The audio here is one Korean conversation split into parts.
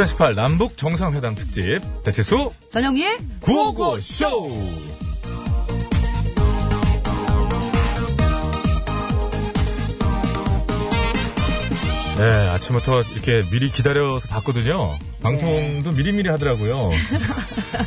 2018 남북 정상회담 특집 대체수 전영미의 구호고쇼 네, 아침부터 이렇게 미리 기다려서 봤거든요. 방송도 미리미리 하더라고요.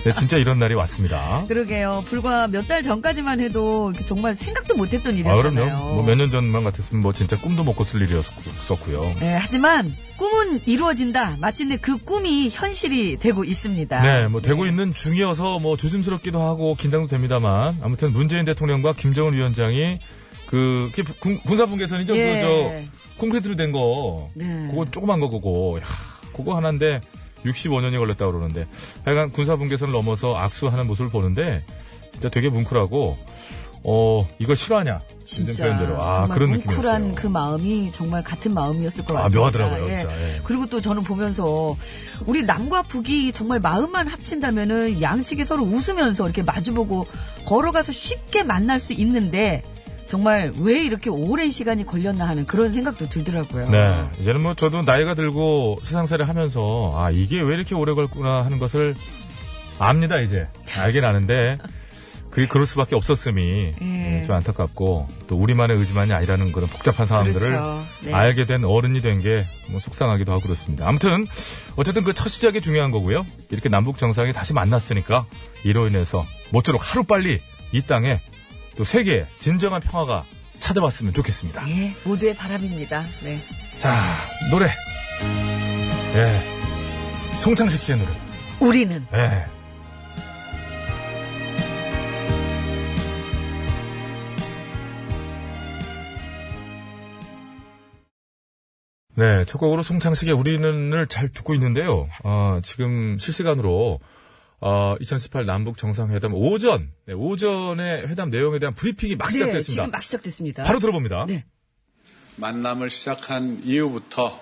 네, 진짜 이런 날이 왔습니다. 그러게요. 불과 몇 달 전까지만 해도 정말 생각도 못했던 아, 일이었잖아요. 그럼요. 뭐 몇 년 전만 같았으면 뭐 진짜 꿈도 못 꿨을 일이었었고요. 네, 하지만 꿈은 이루어진다. 마침내 그 꿈이 현실이 되고 있습니다. 네, 뭐 되고 있는 중이어서 뭐 조심스럽기도 하고 긴장도 됩니다만 아무튼 문재인 대통령과 김정은 위원장이 그 군- 군사분계선이죠. 예. 그저 콘크리트로 된 거. 네. 그거 조그만 거 그거. 야, 그거 하나인데 65년이 걸렸다고 그러는데 하여간 군사 분계선을 넘어서 악수하는 모습을 보는데 진짜 되게 뭉클하고 어 이거 요즘 진짜 표현대로 아 정말 그런 뭉클한 느낌이었어요. 그 마음이 정말 같은 마음이었을 것 아, 같습니다. 묘하더라고요, 예. 진짜, 예. 그리고 또 저는 보면서 우리 남과 북이 정말 마음만 합친다면은 양측이 서로 웃으면서 이렇게 마주보고 걸어가서 쉽게 만날 수 있는데 정말 왜 이렇게 오랜 시간이 걸렸나 하는 그런 생각도 들더라고요. 네. 이제는 뭐 저도 나이가 들고 세상살이 하면서 아, 이게 왜 이렇게 오래 걸구나 하는 것을 압니다, 이제. 알긴 아는데 그게 그럴 수밖에 없었음이 예. 음, 좀 안타깝고 또 우리만의 의지만이 아니라는 그런 복잡한 상황들을 그렇죠. 네. 알게 된 어른이 된 게 뭐 속상하기도 하고 그렇습니다. 아무튼 어쨌든 그 첫 시작이 중요한 거고요. 이렇게 남북 정상이 다시 만났으니까 이로 인해서 모쪼록 하루 빨리 이 땅에 또 세계에 진정한 평화가 찾아왔으면 좋겠습니다. 예, 모두의 바람입니다. 네. 자, 노래. 예. 송창식 씨의 노래. 우리는 예. 네, 첫 곡으로 송창식의 우리는을 잘 듣고 있는데요. 어, 지금 실시간으로 어, 2018 남북 정상회담 오전, 네, 오전의 회담 내용에 대한 브리핑이 막 네, 시작됐습니다. 지금 막 시작됐습니다. 바로 들어봅니다. 네. 만남을 시작한 이후부터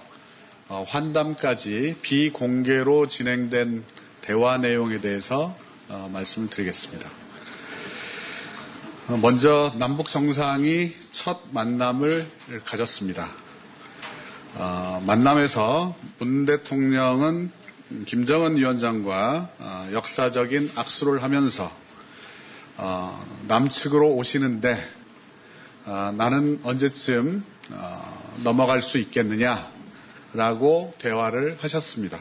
어, 환담까지 비공개로 진행된 대화 내용에 대해서 어, 말씀을 드리겠습니다. 어, 먼저 남북 정상이 첫 만남을 가졌습니다. 어, 만남에서 문 대통령은 김정은 위원장과 어, 역사적인 악수를 하면서 어, 남측으로 오시는데 아, 나는 언제쯤 어, 넘어갈 수 있겠느냐라고 대화를 하셨습니다.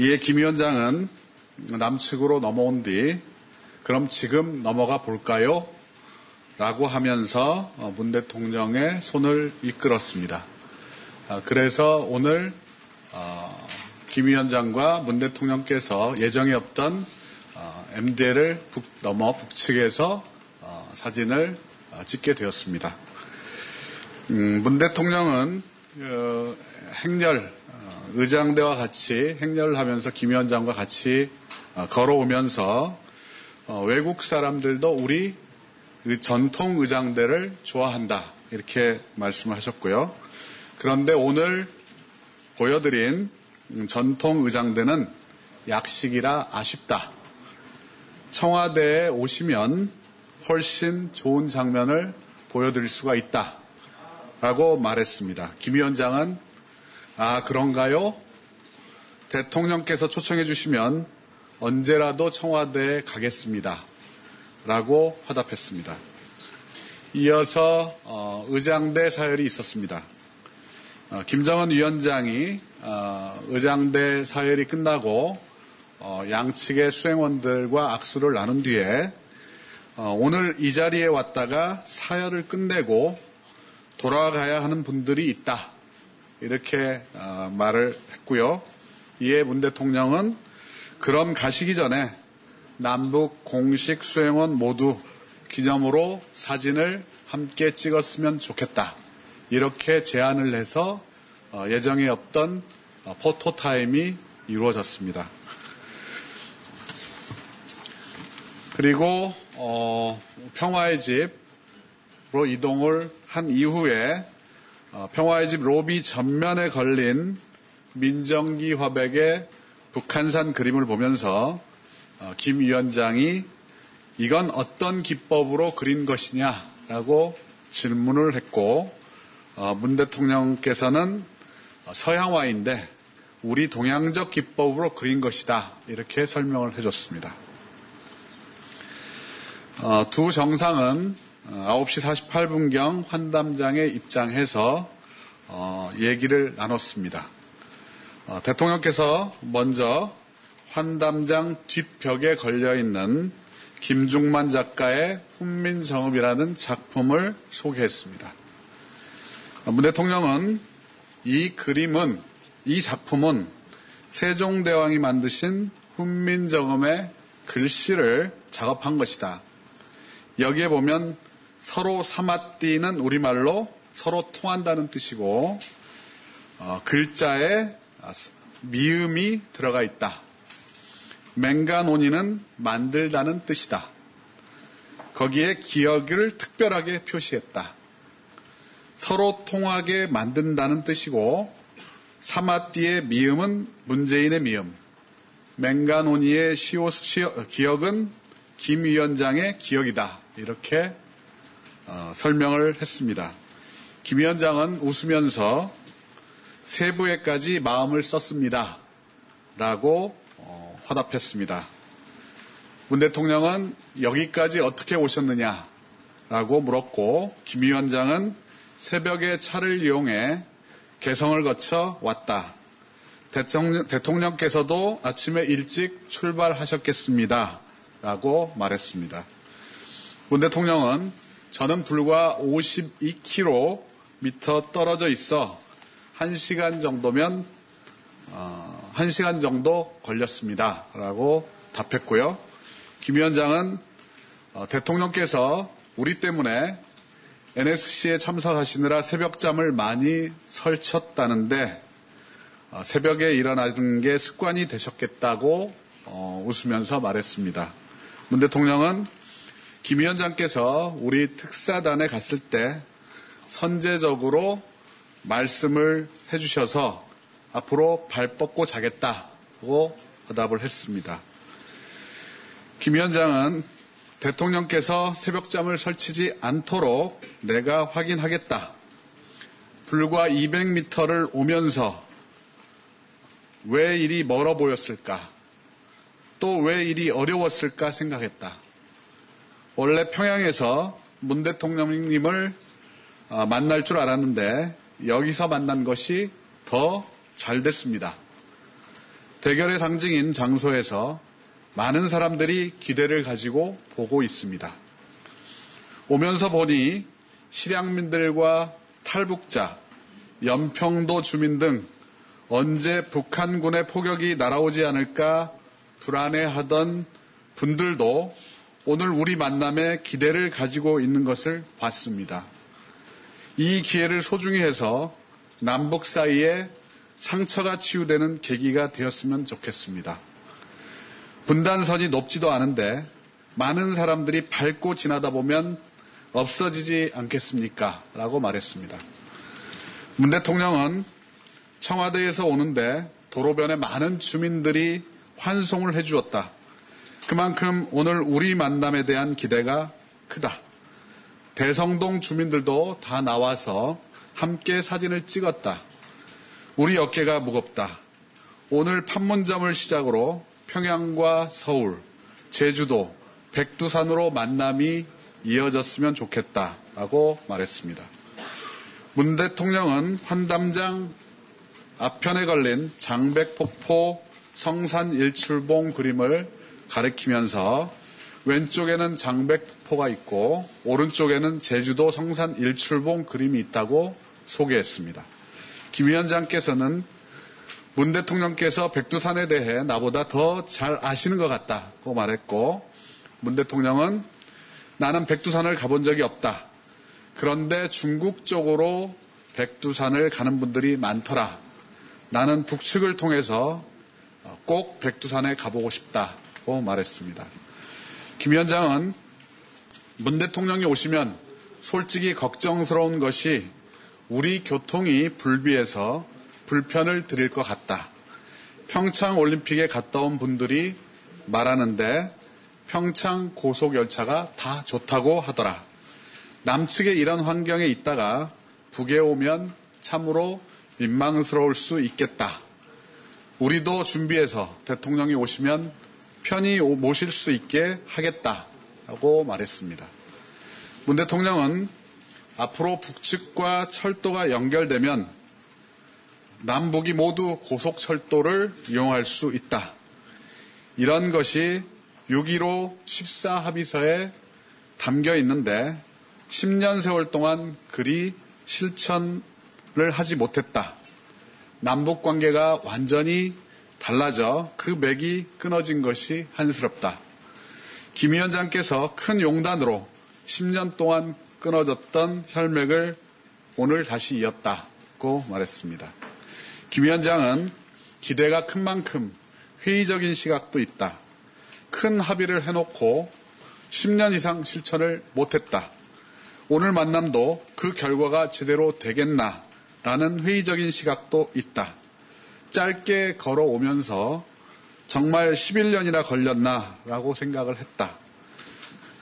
이에 김 위원장은 남측으로 넘어온 뒤 그럼 지금 넘어가 볼까요? 라고 하면서 어, 문 대통령의 손을 이끌었습니다. 아, 그래서 오늘 어, 김 위원장과 문 대통령께서 예정에 없던 MDL을 북 넘어 북측에서 어, 사진을 어, 찍게 되었습니다. 음, 문 대통령은 어, 행렬 어, 의장대와 같이 행렬을 하면서 김 위원장과 같이 어, 걸어오면서 어, 외국 사람들도 우리 의- 전통 의장대를 좋아한다 이렇게 말씀하셨고요. 그런데 오늘 보여드린 음, 전통 의장대는 약식이라 아쉽다. 청와대에 오시면 훨씬 좋은 장면을 보여드릴 수가 있다. 라고 말했습니다. 김 위원장은 아, 그런가요? 대통령께서 초청해 주시면 언제라도 청와대에 가겠습니다. 라고 화답했습니다. 이어서 어, 의장대 사열이 있었습니다. 어, 김정은 위원장이 어, 의장대 사열이 끝나고 어, 양측의 수행원들과 악수를 나눈 뒤에 어, 오늘 이 자리에 왔다가 사열을 끝내고 돌아가야 하는 분들이 있다. 이렇게 어, 말을 했고요. 이에 문 대통령은 그럼 가시기 전에 남북 공식 수행원 모두 기념으로 사진을 함께 찍었으면 좋겠다. 이렇게 제안을 해서 어, 예정에 없던 어, 포토 타임이 이루어졌습니다. 그리고 어, 평화의 집으로 이동을 한 이후에 어, 평화의 집 로비 전면에 걸린 민정기 화백의 북한산 그림을 보면서 어, 김 위원장이 이건 어떤 기법으로 그린 것이냐라고 질문을 했고 어, 문 대통령께서는 어, 서양화인데 우리 동양적 기법으로 그린 것이다. 이렇게 설명을 해줬습니다. 어, 두 정상은 9시 48분경 환담장에 입장해서 어, 얘기를 나눴습니다. 어, 대통령께서 먼저 환담장 뒷벽에 걸려있는 김중만 작가의 훈민정음이라는 작품을 소개했습니다. 문 대통령은 이 그림은, 이 작품은 세종대왕이 만드신 훈민정음의 글씨를 작업한 것이다. 여기에 보면 서로 사마띠는 우리말로 서로 통한다는 뜻이고 어, 글자에 미음이 들어가 있다. 맹가노니는 만들다는 뜻이다. 거기에 기억을 특별하게 표시했다. 서로 통하게 만든다는 뜻이고 사마띠의 미음은 문재인의 미음, 맹가노니의 기억은 김 위원장의 기억이다. 이렇게 어, 설명을 했습니다. 김 위원장은 웃으면서 세부에까지 마음을 썼습니다. 라고 어, 화답했습니다. 문 대통령은 여기까지 어떻게 오셨느냐? 라고 물었고, 김 위원장은 새벽에 차를 이용해 개성을 거쳐 왔다. 대통령, 대통령께서도 아침에 일찍 출발하셨겠습니다. 라고 말했습니다. 문 대통령은 저는 불과 52km 떨어져 있어 1시간 정도면 어, 1시간 정도 걸렸습니다. 라고 답했고요. 김 위원장은 어, 대통령께서 우리 때문에 NSC에 참석하시느라 새벽잠을 많이 설쳤다는데 어, 새벽에 일어나는 게 습관이 되셨겠다고 어, 웃으면서 말했습니다. 문 대통령은 김 위원장께서 우리 특사단에 갔을 때 선제적으로 말씀을 해주셔서 앞으로 발 뻗고 자겠다고 대답을 했습니다. 김 위원장은 대통령께서 새벽잠을 설치지 않도록 내가 확인하겠다. 불과 200m를 오면서 왜 일이 멀어 보였을까? 또 왜 일이 어려웠을까 생각했다. 원래 평양에서 문 대통령님을 아, 만날 줄 알았는데 여기서 만난 것이 더 잘 됐습니다. 대결의 상징인 장소에서 많은 사람들이 기대를 가지고 보고 있습니다. 오면서 보니 실향민들과 탈북자, 연평도 주민 등 언제 북한군의 포격이 날아오지 않을까 불안해하던 분들도 오늘 우리 만남에 기대를 가지고 있는 것을 봤습니다. 이 기회를 소중히 해서 남북 사이에 상처가 치유되는 계기가 되었으면 좋겠습니다. 분단선이 높지도 않은데 많은 사람들이 밟고 지나다 보면 없어지지 않겠습니까? 라고 말했습니다. 문 대통령은 청와대에서 오는데 도로변에 많은 주민들이 환송을 해주었다. 그만큼 오늘 우리 만남에 대한 기대가 크다. 대성동 주민들도 다 나와서 함께 사진을 찍었다. 우리 어깨가 무겁다. 오늘 판문점을 시작으로 평양과 서울, 제주도, 백두산으로 만남이 이어졌으면 좋겠다라고 말했습니다. 문 대통령은 환담장 앞편에 걸린 장백폭포 성산 일출봉 그림을 가리키면서 왼쪽에는 장백포가 있고 오른쪽에는 제주도 성산 일출봉 그림이 있다고 소개했습니다. 김 위원장께서는 문 대통령께서 백두산에 대해 나보다 더 잘 아시는 것 같다고 말했고 문 대통령은 나는 백두산을 가본 적이 없다. 그런데 중국 쪽으로 백두산을 가는 분들이 많더라. 나는 북측을 통해서 꼭 백두산에 가보고 싶다. 있다고 말했습니다. 김 위원장은 문 대통령이 오시면 솔직히 걱정스러운 것이 우리 교통이 불비해서 불편을 드릴 것 같다. 평창 올림픽에 갔다 온 분들이 말하는데 평창 고속 열차가 다 좋다고 하더라. 남측에 이런 환경에 있다가 북에 오면 참으로 민망스러울 수 있겠다. 우리도 준비해서 대통령이 오시면 편히 오- 모실 수 있게 하겠다라고 말했습니다. 문 대통령은 앞으로 북측과 철도가 연결되면 남북이 모두 고속철도를 이용할 수 있다. 이런 것이 6.15 14 합의서에 담겨 있는데 10년 세월 동안 그리 실천을 하지 못했다. 남북 관계가 완전히 달라져 그 맥이 끊어진 것이 한스럽다. 김 위원장께서 큰 용단으로 10년 동안 끊어졌던 혈맥을 오늘 다시 이었다고 말했습니다. 김 위원장은 기대가 큰 만큼 회의적인 시각도 있다. 큰 합의를 해놓고 10년 이상 실천을 못했다. 오늘 만남도 그 결과가 제대로 되겠나 라는 회의적인 시각도 있다. 짧게 걸어오면서 정말 11년이나 걸렸나 라고 생각을 했다.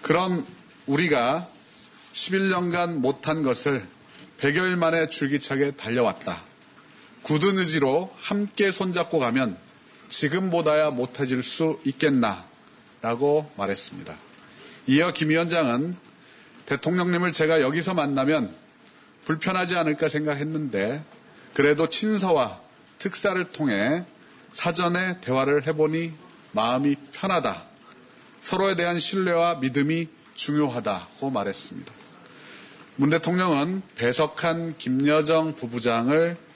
그런 우리가 11년간 못한 것을 100여일 만에 줄기차게 달려왔다. 굳은 의지로 함께 손잡고 가면 지금보다야 못해질 수 있겠나 라고 말했습니다. 이어 김 위원장은 대통령님을 제가 여기서 만나면 불편하지 않을까 생각했는데 그래도 친서와 특사를 통해 사전에 대화를 해보니 마음이 편하다. 서로에 대한 신뢰와 믿음이 중요하다고 말했습니다. 문 대통령은 배석한 김여정 부부장을 어,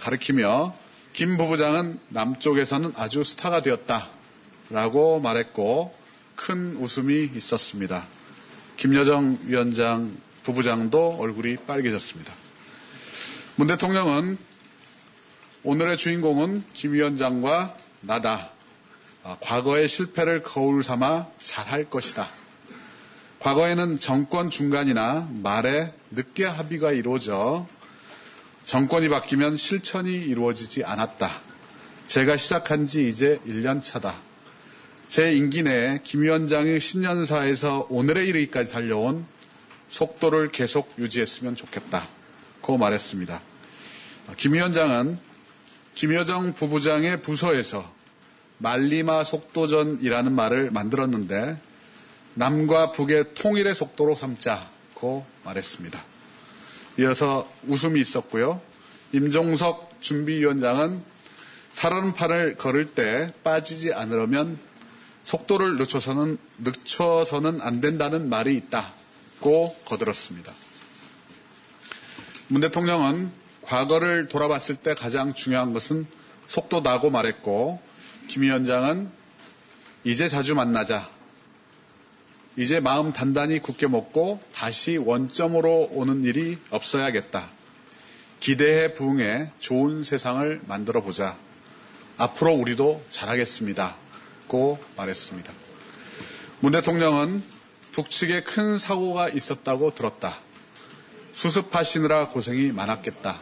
가리키며 김 부부장은 남쪽에서는 아주 스타가 되었다라고 말했고 큰 웃음이 있었습니다. 김여정 위원장 부부장도 얼굴이 빨개졌습니다. 문 대통령은 오늘의 주인공은 김 위원장과 나다. 아, 과거의 실패를 거울 삼아 잘할 것이다. 과거에는 정권 중간이나 말에 늦게 합의가 이루어져 정권이 바뀌면 실천이 이루어지지 않았다. 제가 시작한 지 이제 1년 차다. 제 임기 내에 김 위원장의 신년사에서 오늘의 이르기까지 달려온 속도를 계속 유지했으면 좋겠다. 고 말했습니다. 김 위원장은 김여정 부부장의 부서에서 말리마 속도전이라는 말을 만들었는데 남과 북의 통일의 속도로 삼자고 말했습니다. 이어서 웃음이 있었고요. 임종석 준비위원장은 살얼음판을 걸을 때 빠지지 않으려면 속도를 늦춰서는 늦춰서는 안 된다는 말이 있다고 거들었습니다. 문 대통령은 과거를 돌아봤을 때 가장 중요한 것은 속도다고 말했고 김 위원장은 이제 자주 만나자. 이제 마음 단단히 굳게 먹고 다시 원점으로 오는 일이 없어야겠다. 기대에 부응해 좋은 세상을 만들어 보자. 앞으로 우리도 잘하겠습니다. 고 말했습니다. 문 대통령은 북측에 큰 사고가 있었다고 들었다. 수습하시느라 고생이 많았겠다.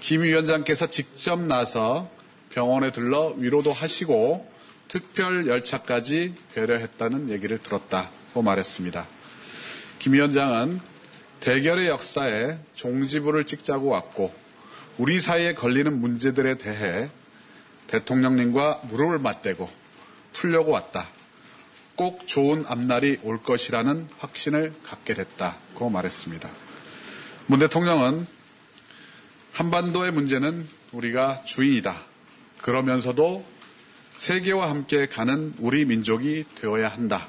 김 위원장께서 직접 나서 병원에 들러 위로도 하시고 특별 열차까지 배려했다는 얘기를 들었다고 말했습니다. 김 위원장은 대결의 역사에 종지부를 찍자고 왔고 우리 사이에 걸리는 문제들에 대해 대통령님과 무릎을 맞대고 풀려고 왔다. 꼭 좋은 앞날이 올 것이라는 확신을 갖게 됐다고 말했습니다. 문 대통령은 한반도의 문제는 우리가 주인이다. 그러면서도 세계와 함께 가는 우리 민족이 되어야 한다.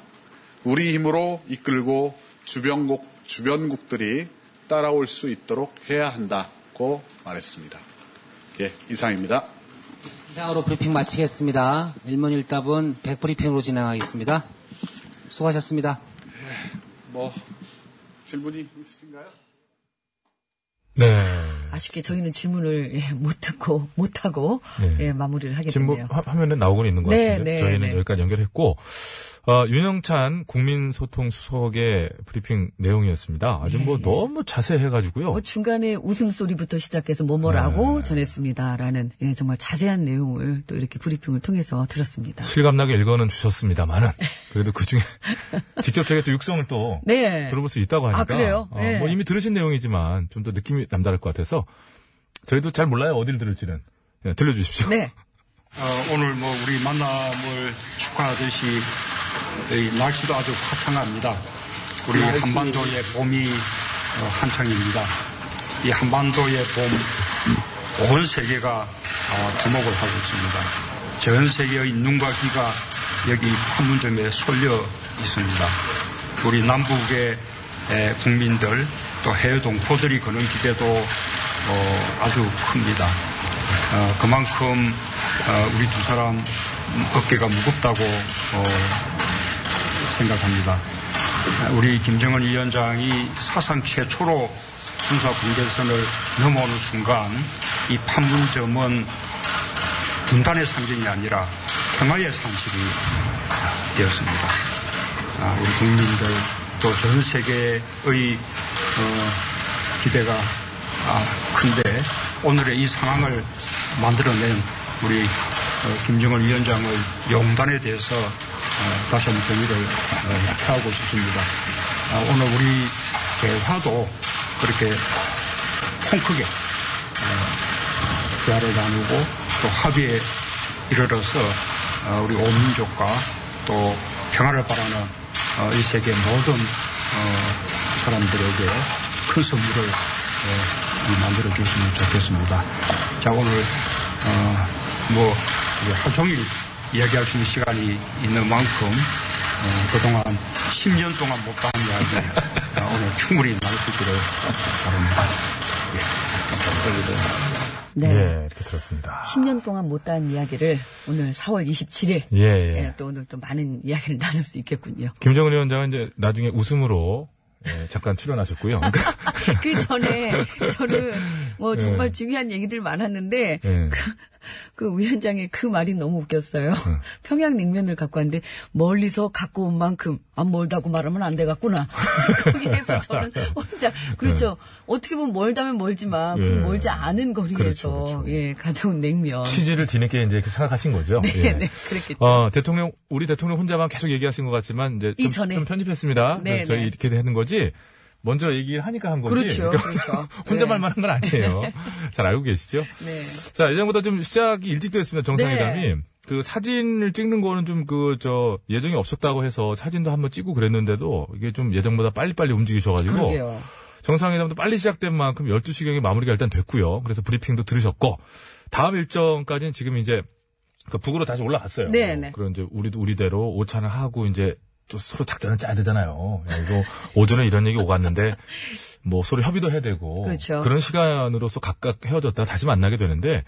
우리 힘으로 이끌고 주변국, 주변국들이 따라올 수 있도록 해야 한다고 말했습니다. 예, 이상입니다. 이상으로 브리핑 마치겠습니다. 일문일답은 100브리핑으로 진행하겠습니다. 수고하셨습니다. 뭐 질문이 있으신가요? 네. 아쉽게 저희는 질문을 예, 못 듣고 못 하고 네. 예, 마무리를 하게 뭐 됐네요. 화- 화면에 나오고는 있는 것 네, 같은데 네, 저희는 네. 여기까지 연결했고 어, 윤영찬 국민소통 수석의 브리핑 내용이었습니다. 아주 뭐 너무 자세해가지고요. 네. 뭐 중간에 웃음소리부터 시작해서 뭐뭐라고 전했습니다라는 예, 정말 자세한 내용을 또 이렇게 브리핑을 통해서 들었습니다. 실감나게 읽어는 주셨습니다만은 그래도 그 중에 직접 저희가 또 육성을 또 네. 들어볼 수 있다고 하니까 아, 그래요? 어, 네. 뭐 이미 들으신 내용이지만 좀 더 느낌이 남다를 것 같아서 저희도 잘 몰라요 어디를 들을지는 예, 들려주십시오. 네. 어, 오늘 뭐 우리 만남을 축하하듯이 이 날씨도 아주 화창합니다. 우리 한반도의 봄이 어, 한창입니다. 이 한반도의 봄, 온 세계가 어, 주목을 하고 있습니다. 전 세계의 눈과 귀가 여기 판문점에 쏠려 있습니다. 우리 남북의 에, 국민들 또 해외 동포들이 거는 기대도 어, 아주 큽니다. 어, 그만큼 어, 우리 두 사람 어깨가 무겁다고 어, 생각합니다. 우리 김정은 위원장이 사상 최초로 군사 분계선을 넘어오는 순간 이 판문점은 분단의 상징이 아니라 평화의 상징이 되었습니다. 아, 우리 국민들 또 전 세계의 어, 기대가 아, 큰데 오늘의 이 상황을 만들어낸 우리 어, 김정은 위원장의 용단에 대해서 어, 다시 한번 경의를 어, 표하고 싶습니다. 아, 오늘 우리 대화도 그렇게 통 크게 어, 대화를 나누고 또 합의에 이르러서 어, 우리 온 민족과 또 평화를 바라는 어, 이 세계 모든 어, 사람들에게 큰 선물을 어, 만들어 주시면 좋겠습니다. 자 오늘 어, 뭐 하루 종일 이야기할 수 있는 시간이 있는 만큼 어, 그동안 10년 동안 못한 이야기 어, 오늘 충분히 나눌 수 있기를 바랍니다. 예, 감사합니다. 네. 예, 이렇게 들었습니다. 10년 동안 못다한 이야기를 오늘 4월 27일 예, 예. 예, 또 오늘 또 많은 이야기를 나눌 수 있겠군요. 김정은 위원장은 이제 나중에 웃음으로 예, 잠깐 출연하셨고요. 그 전에 저는 뭐 정말 예. 중요한 얘기들 많았는데 예. 그, 그 위원장의 그 말이 너무 웃겼어요. 평양 냉면을 갖고 왔는데 멀리서 갖고 온 만큼 안 멀다고 말하면 안 되겠구나. 거기에서 저는 혼자 그렇죠. 어떻게 보면 멀다면 멀지만 그 예. 멀지 않은 거리에서 그렇죠, 그렇죠. 예 가져온 냉면. 취지를 뒤늦게 이제 이렇게 생각하신 거죠. 네, 예. 네, 그랬겠죠. 어, 대통령, 우리 대통령 혼자만 계속 얘기하신 것 같지만, 이제 좀, 이전에. 좀 편집했습니다. 네, 저희 네. 이렇게 하는 거지, 먼저 얘기하니까 한 거지. 그렇죠, 그러니까 그렇죠. 혼자 네. 말만 한 건 아니에요. 잘 알고 계시죠? 네. 자, 예전보다 좀 시작이 일찍 됐습니다. 정상회담이. 네. 그 사진을 찍는 거는 좀 그, 저, 예정이 없었다고 해서 사진도 한번 찍고 그랬는데도 이게 좀 예정보다 빨리빨리 움직이셔가지고. 그러게요. 정상회담도 빨리 시작된 만큼 12시경에 마무리가 일단 됐고요. 그래서 브리핑도 들으셨고, 다음 일정까지는 지금 이제 그 북으로 다시 올라갔어요. 네네. 그런 이제 우리도 우리대로 오찬을 하고 이제 또 서로 작전을 짜야 되잖아요. 야, 이거 오전에 이런 얘기 오갔는데 뭐 서로 협의도 해야 되고 그렇죠. 런 시간으로서 각각 헤어졌다가 다시 만나게 되는데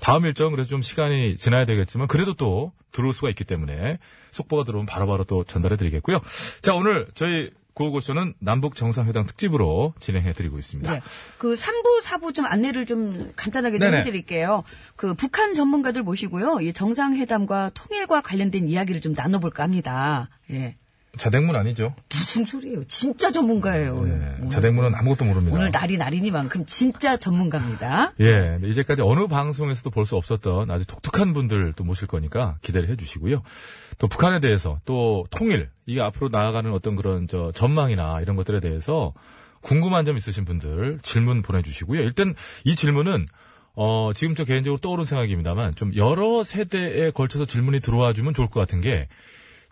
다음 일정 그래서 좀 시간이 지나야 되겠지만 그래도 또 들어올 수가 있기 때문에 속보가 들어오면 바로바로 또 전달해 드리겠고요. 자, 오늘 저희 구호고쇼는 남북 정상회담 특집으로 진행해 드리고 있습니다. 네. 그 3부, 4부 좀 안내를 좀 간단하게 좀. 해드릴게요. 그 북한 전문가들 모시고요. 이 정상회담과 통일과 관련된 이야기를 좀 나눠볼까 합니다. 예. 자댕문 아니죠? 무슨 소리예요? 진짜 전문가예요. 네. 자댕문은 아무것도 모릅니다. 오늘 날이 날이니만큼 진짜 전문가입니다. 예, 네, 이제까지 어느 방송에서도 볼 수 없었던 아주 독특한 분들 또 모실 거니까 기대를 해주시고요. 또 북한에 대해서 또 통일, 이게 앞으로 나아가는 어떤 그런 저 전망이나 이런 것들에 대해서 궁금한 점 있으신 분들 질문 보내주시고요. 일단 이 질문은 어, 지금 저 개인적으로 떠오른 생각입니다만 좀 여러 세대에 걸쳐서 질문이 들어와 주면 좋을 것 같은 게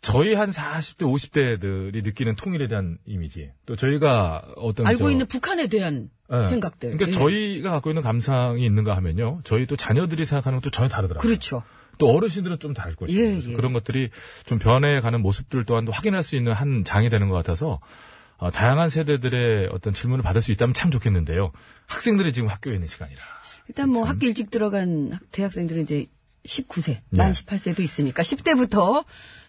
저희 한 40대, 50대들이 느끼는 통일에 대한 이미지 또 저희가 어떤 알고 저- 있는 북한에 대한 예. 생각들. 그러니까 예. 저희가 갖고 있는 감상이 있는가 하면요. 저희 또 자녀들이 생각하는 것도 전혀 다르더라고요. 그렇죠. 또 어르신들은 좀 다를 것이고 예, 예. 그런 것들이 좀 변해가는 모습들 또한 확인할 수 있는 한 장이 되는 것 같아서 어, 다양한 세대들의 어떤 질문을 받을 수 있다면 참 좋겠는데요. 학생들이 지금 학교에 있는 시간이라. 일단 뭐 학교 일찍 들어간 학- 대학생들은 이제 19세, 네. 만 18세도 있으니까 10대부터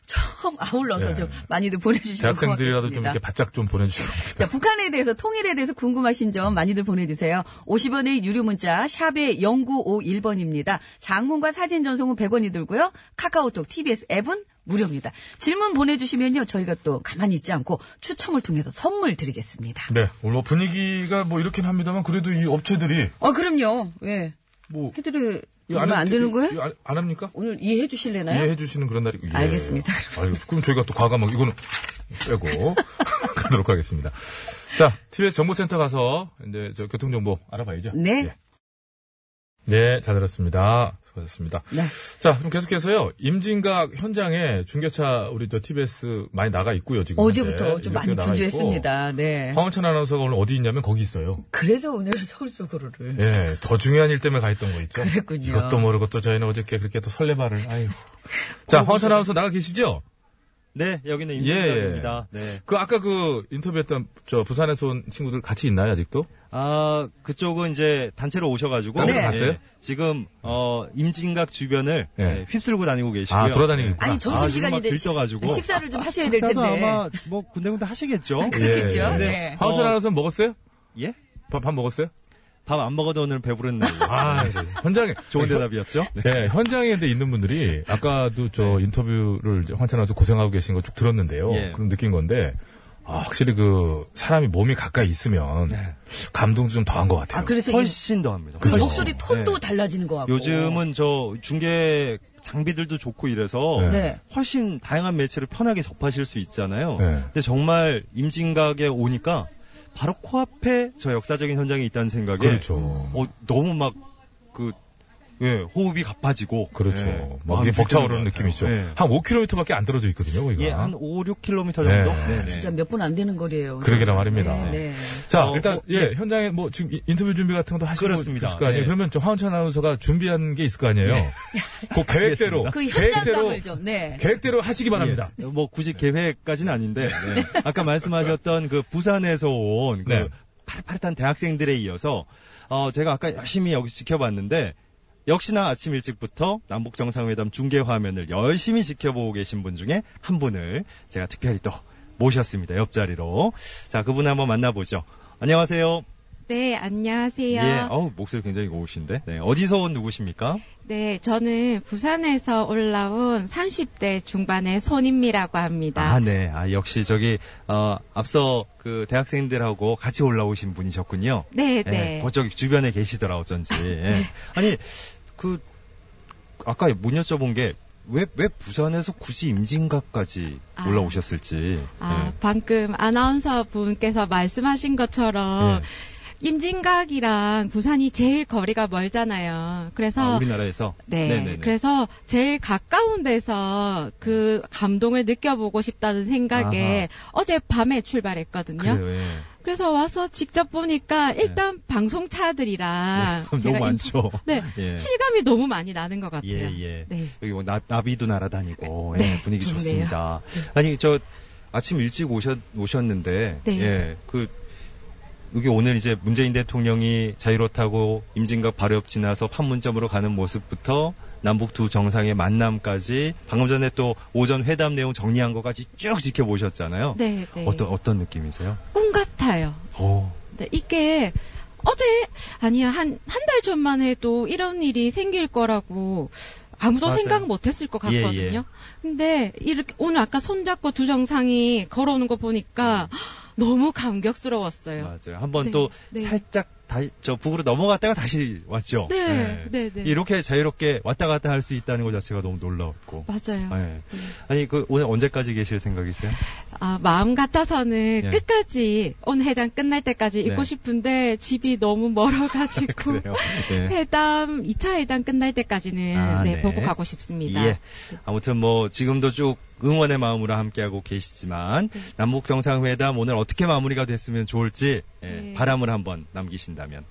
좀 아울러서 네. 좀 많이들 보내주시면 대학생들이라도 좀. 이렇게 바짝 좀 보내주시고. 자, 북한에 대해서 통일에 대해서 궁금하신 점 많이들 보내주세요. 50원의 유료 문자 샵의 0951번입니다. 장문과 사진 전송은 100원이 들고요. 카카오톡, TBS 앱은 무료입니다. 질문 보내주시면요. 저희가 또 가만히 있지 않고 추첨을 통해서 선물 드리겠습니다. 네, 오늘 뭐 분위기가 뭐 이렇긴 합니다만 그래도 이 업체들이 어, 그럼요. 예. 뭐 해드려, 이거 이거 안 되는 거예요? 안, 안 합니까? 오늘 이해해 주실래나요? 이해해 주시는 그런 날이 예. 알겠습니다. 아유, 그럼 저희가 또 과감하게 이거는 빼고 가도록 하겠습니다. 자, TBS 정보센터 가서 이제 저 교통정보 알아봐야죠. 네. 예. 네, 잘 들었습니다. 수고하셨습니다. 네. 자, 그럼 계속해서요. 임진각 현장에 중계차 우리 저 TBS 많이 나가 있고요, 지금. 어제부터. 좀 많이 분주했습니다. 네. 황원찬 아나운서가 오늘 어디 있냐면 거기 있어요. 그래서 오늘 서울 속으로를. 예, 더 중요한 일 때문에 가 있던 거 있죠. 그랬군요. 이것도 모르고 또 저희는 어저께 그렇게 또 설레발을, 아이고. 자, 황원찬 아나운서 나가 계시죠? 네, 여기는 예, 임진각입니다. 네. 그 아까 그 인터뷰했던 저 부산에서 온 친구들 같이 있나요, 아직도? 아, 그쪽은 이제 단체로 오셔가지고. 단체로 네. 갔어요? 지금, 어, 임진각 주변을 예. 네, 휩쓸고 다니고 계시고요. 아, 돌아다니고 네. 있구나. 아니, 점심 아, 지금 막 시간인데 들떠가지고. 식사를 좀 하셔야 될 텐데. 아마 뭐 군데군데 하시겠죠? 그렇겠죠. 예. 네. 어. 아나운서 먹었어요? 예? 밥, 밥 먹었어요? 밥 안 먹어도 오늘 배부른 날. 아, 네. 현장에. 좋은 대답이었죠? 네. 네, 현장에 있는 분들이 아까도 저 인터뷰를 이제 황찬 아나운서 고생하고 계신 거 쭉 들었는데요. 예. 그럼 느낀 건데, 아, 확실히 그 사람이 몸이 가까이 있으면 네. 감동도 좀 더한 것 같아요. 아, 그래서 훨씬 더 합니다. 그죠. 훨씬. 목소리 톤도 네. 달라지는 것 같고. 요즘은 저 중계 장비들도 좋고 이래서 네. 네. 훨씬 다양한 매체를 편하게 접하실 수 있잖아요. 네. 근데 정말 임진각에 오니까 바로 코앞에 저 역사적인 현장이 있다는 생각에 그렇죠. 어, 너무 막그 예, 호흡이 가빠지고 그렇죠. 예, 막 마음이 벅차오르는 느낌이죠. 예. 한 5km밖에 안 떨어져 있거든요, 거기가. 예, 한 5, 6km 정도? 네. 네네. 진짜 몇 분 안 되는 거리예요. 그러게나. 말입니다. 네, 네. 자, 어, 일단 뭐, 예, 네. 현장에 뭐 지금 이- 인터뷰 준비 같은 것도 하시고 그렇습니다. 있을 거 아니에요. 네. 그러면 저 황원찬 아나운서가 준비한 게 있을 거 아니에요. 그 계획대로. 그 계획대로 좀, 네. 계획대로 하시기 바랍니다. 예, 뭐 굳이 계획까지는 아닌데 네. 아까 말씀하셨던 그 부산에서 온그 네. 파릇파릇한 대학생들에 이어서 어 제가 아까 열심히 여기 지켜봤는데 역시나 아침 일찍부터 남북 정상회담 중계 화면을 열심히 지켜보고 계신 분 중에 한 분을 제가 특별히 또 모셨습니다 옆자리로 자 그분 한번 만나보죠 안녕하세요 네, 안녕하세요. 예 어우 목소리 굉장히 고우신데 네 어디서 온 누구십니까 네, 저는 부산에서 올라온 30대 중반의 손임미라고 합니다. 아, 네. 아, 역시 저기, 어, 앞서 그 대학생들하고 같이 올라오신 분이셨군요. 네, 예, 네. 그쪽이 주변에 계시더라, 어쩐지. 예. 아니, 그, 아까 못 여쭤본 게, 왜, 왜 부산에서 굳이 임진각까지 아. 올라오셨을지. 아, 예. 방금 아나운서 분께서 말씀하신 것처럼 예. 임진각이랑 부산이 제일 거리가 멀잖아요. 그래서 아, 우리나라에서? 네. 네네네. 그래서 제일 가까운 데서 그 감동을 느껴보고 싶다는 생각에 어제 밤에 출발했거든요. 그래요, 예. 그래서 와서 직접 보니까 일단 방송차들이랑 네. 너무 많죠. 인- 네. 예. 실감이 너무 많이 나는 것 같아요. 예, 예. 네. 여기 뭐 나, 나비도 날아다니고, 네, 예, 분위기 좋네요. 좋습니다. 아니, 저, 아침 일찍 오셨, 오셨는데, 네. 예, 그, 여기 오늘 이제 문재인 대통령이 자유로타고 임진각 옆 지나서 판문점으로 가는 모습부터 남북 두 정상의 만남까지 방금 전에 또 오전 회담 내용 정리한 것까지 쭉 지켜보셨잖아요. 네, 네. 어떤, 어떤 느낌이세요? 꿈 같아요. 오, 네, 이게 어제 아니야 한 한 달 전만 해도 이런 일이 생길 거라고 아무도 맞아요. 생각 못했을 것 예, 같거든요. 예. 근데 이렇게 오늘 아까 손잡고 두 정상이 걸어오는 거 보니까 너무 감격스러웠어요. 맞아요. 한번 네, 또 네. 살짝 다시 저 북으로 넘어갔다가 다시 왔죠. 네, 네, 네. 이렇게 자유롭게 왔다 갔다 할 수 있다는 것 자체가 너무 놀라웠고. 맞아요. 네. 아니 그 오늘 언제까지 계실 생각이세요? 아, 마음 같아서는 예. 끝까지 오늘 회담 끝날 때까지 네. 있고 싶은데 집이 너무 멀어가지고. 네. 회담 2차 회담 끝날 때까지는 아, 네, 네. 보고 가고 싶습니다. 예. 아무튼 뭐 지금도 쭉 응원의 마음으로 함께하고 계시지만 네. 남북 정상회담 오늘 어떻게 마무리가 됐으면 좋을지 예, 네. 바람을 한번 남기신다면.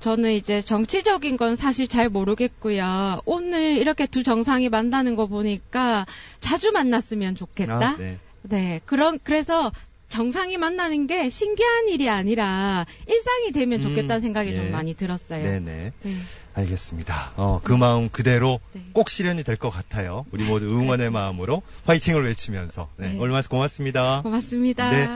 저는 이제 정치적인 건 사실 잘 모르겠고요. 오늘 이렇게 두 정상이 만나는 거 보니까 자주 만났으면 좋겠다. 아, 네. 네, 그런 그래서 정상이 만나는 게 신기한 일이 아니라 일상이 되면 음, 좋겠다는 생각이 예. 좀 많이 들었어요. 네네. 네. 알겠습니다. 어, 그 마음 그대로 네. 꼭 실현이 될 것 같아요. 우리 모두 응원의 마음으로 화이팅을 외치면서. 네, 네. 오늘 말씀 고맙습니다. 고맙습니다. 네.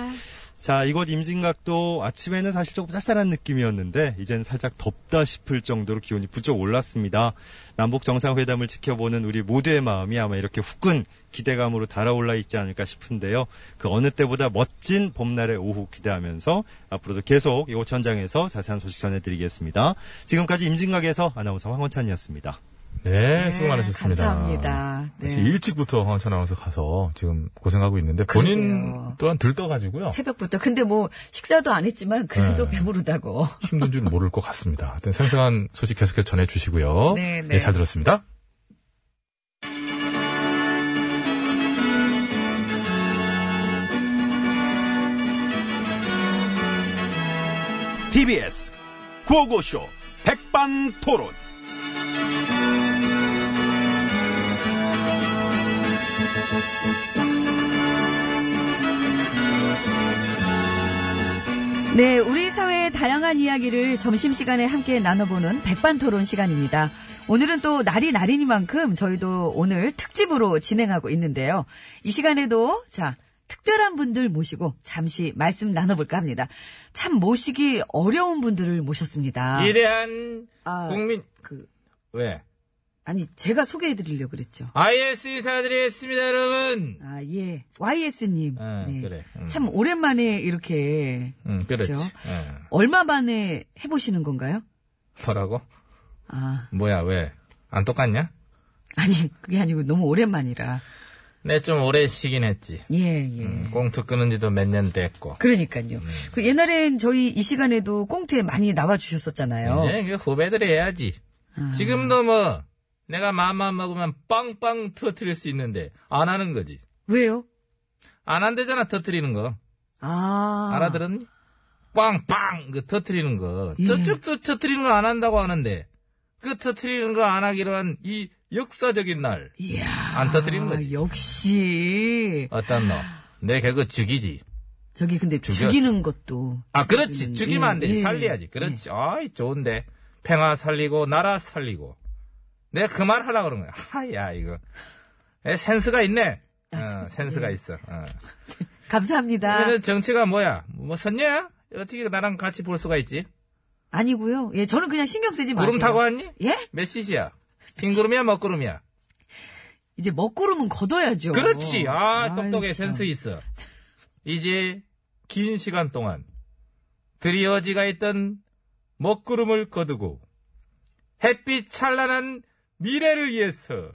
자, 이곳 임진각도 아침에는 사실 조금 쌀쌀한 느낌이었는데, 이제는 살짝 덥다 싶을 정도로 기온이 부쩍 올랐습니다. 남북 정상회담을 지켜보는 우리 모두의 마음이 아마 이렇게 후끈 기대감으로 달아올라 있지 않을까 싶은데요. 그 어느 때보다 멋진 봄날의 오후 기대하면서 앞으로도 계속 이곳 현장에서 자세한 소식 전해드리겠습니다. 지금까지 임진각에서 아나운서 황원찬이었습니다. 네, 수고 많으셨습니다. 감사합니다. 네. 일찍부터 황천 아나운서 가서 지금 고생하고 있는데 본인 그러게요. 또한 들떠가지고요. 새벽부터. 근데 뭐 식사도 안 했지만 그래도 네. 배부르다고. 힘든 줄 모를 것 같습니다. 하여튼 생생한 소식 계속해서 전해주시고요. 네, 네. 잘 들었습니다. TBS 구호고쇼 백반토론. 네, 우리 사회의 다양한 이야기를 점심시간에 함께 나눠보는 백반토론 시간입니다. 오늘은 또 날이 날이니만큼 저희도 오늘 특집으로 진행하고 있는데요. 이 시간에도 자 특별한 분들 모시고 잠시 말씀 나눠볼까 합니다. 참 모시기 어려운 분들을 모셨습니다. 위대한 아, 국민 그 왜? 아니 제가 소개해 드리려고 그랬죠. IS 인사드리겠습니다, 여러분. 아 예, YS님. 아, 네. 그래. 음. 참 오랜만에 이렇게 응, 그렇지. 그렇죠. 예. 얼마 만에 해보시는 건가요? 뭐라고? 아 뭐야, 왜? 안 똑같냐? 아니 그게 아니고 너무 오랜만이라. 내좀 오래 쉬긴 했지. 예, 예. 음, 꽁투 끊은 지도 몇 년 됐고. 그러니까요. 그 옛날엔 저희 이 시간에도 꽁트에 많이 나와 주셨었잖아요. 이제 그 후배들이 해야지. 아. 지금도 뭐, 내가 마음만 먹으면 빵빵 터트릴 수 있는데, 안 하는 거지. 왜요? 안 한대잖아, 터트리는 거. 아. 알아들었니? 빵빵! 그 터트리는 거. 예. 저쪽 저 터트리는 거 안 한다고 하는데, 그 터트리는 거 안 하기로 한 이 역사적인 날. 이야. 안 터뜨리는 거지. 역시. 어떤 너? 내 개그 죽이지. 저기 근데 죽여. 죽이는 것도. 아, 그렇지. 죽이면 안 되지. 예, 살려야지. 그렇지. 아이, 좋은데. 평화 살리고, 나라 살리고. 내가 그 말 하려고 그런 거야. 하야, 이거. 에, 센스가 있네. 어, 센스가 있어. 어. 예. 감사합니다. 그러면 정치가 뭐야? 뭐 섰냐? 어떻게 나랑 같이 볼 수가 있지? 아니고요. 예, 저는 그냥 신경 쓰지 마세요. 구름 타고 왔니? 예? 몇 시시야? 빈구름이야, 먹구름이야? 이제 먹구름은 걷어야죠. 그렇지. 아, 똑똑해. 참. 센스 있어. 이제 긴 시간 동안 드리어지가 있던 먹구름을 거두고 햇빛 찬란한 미래를 위해서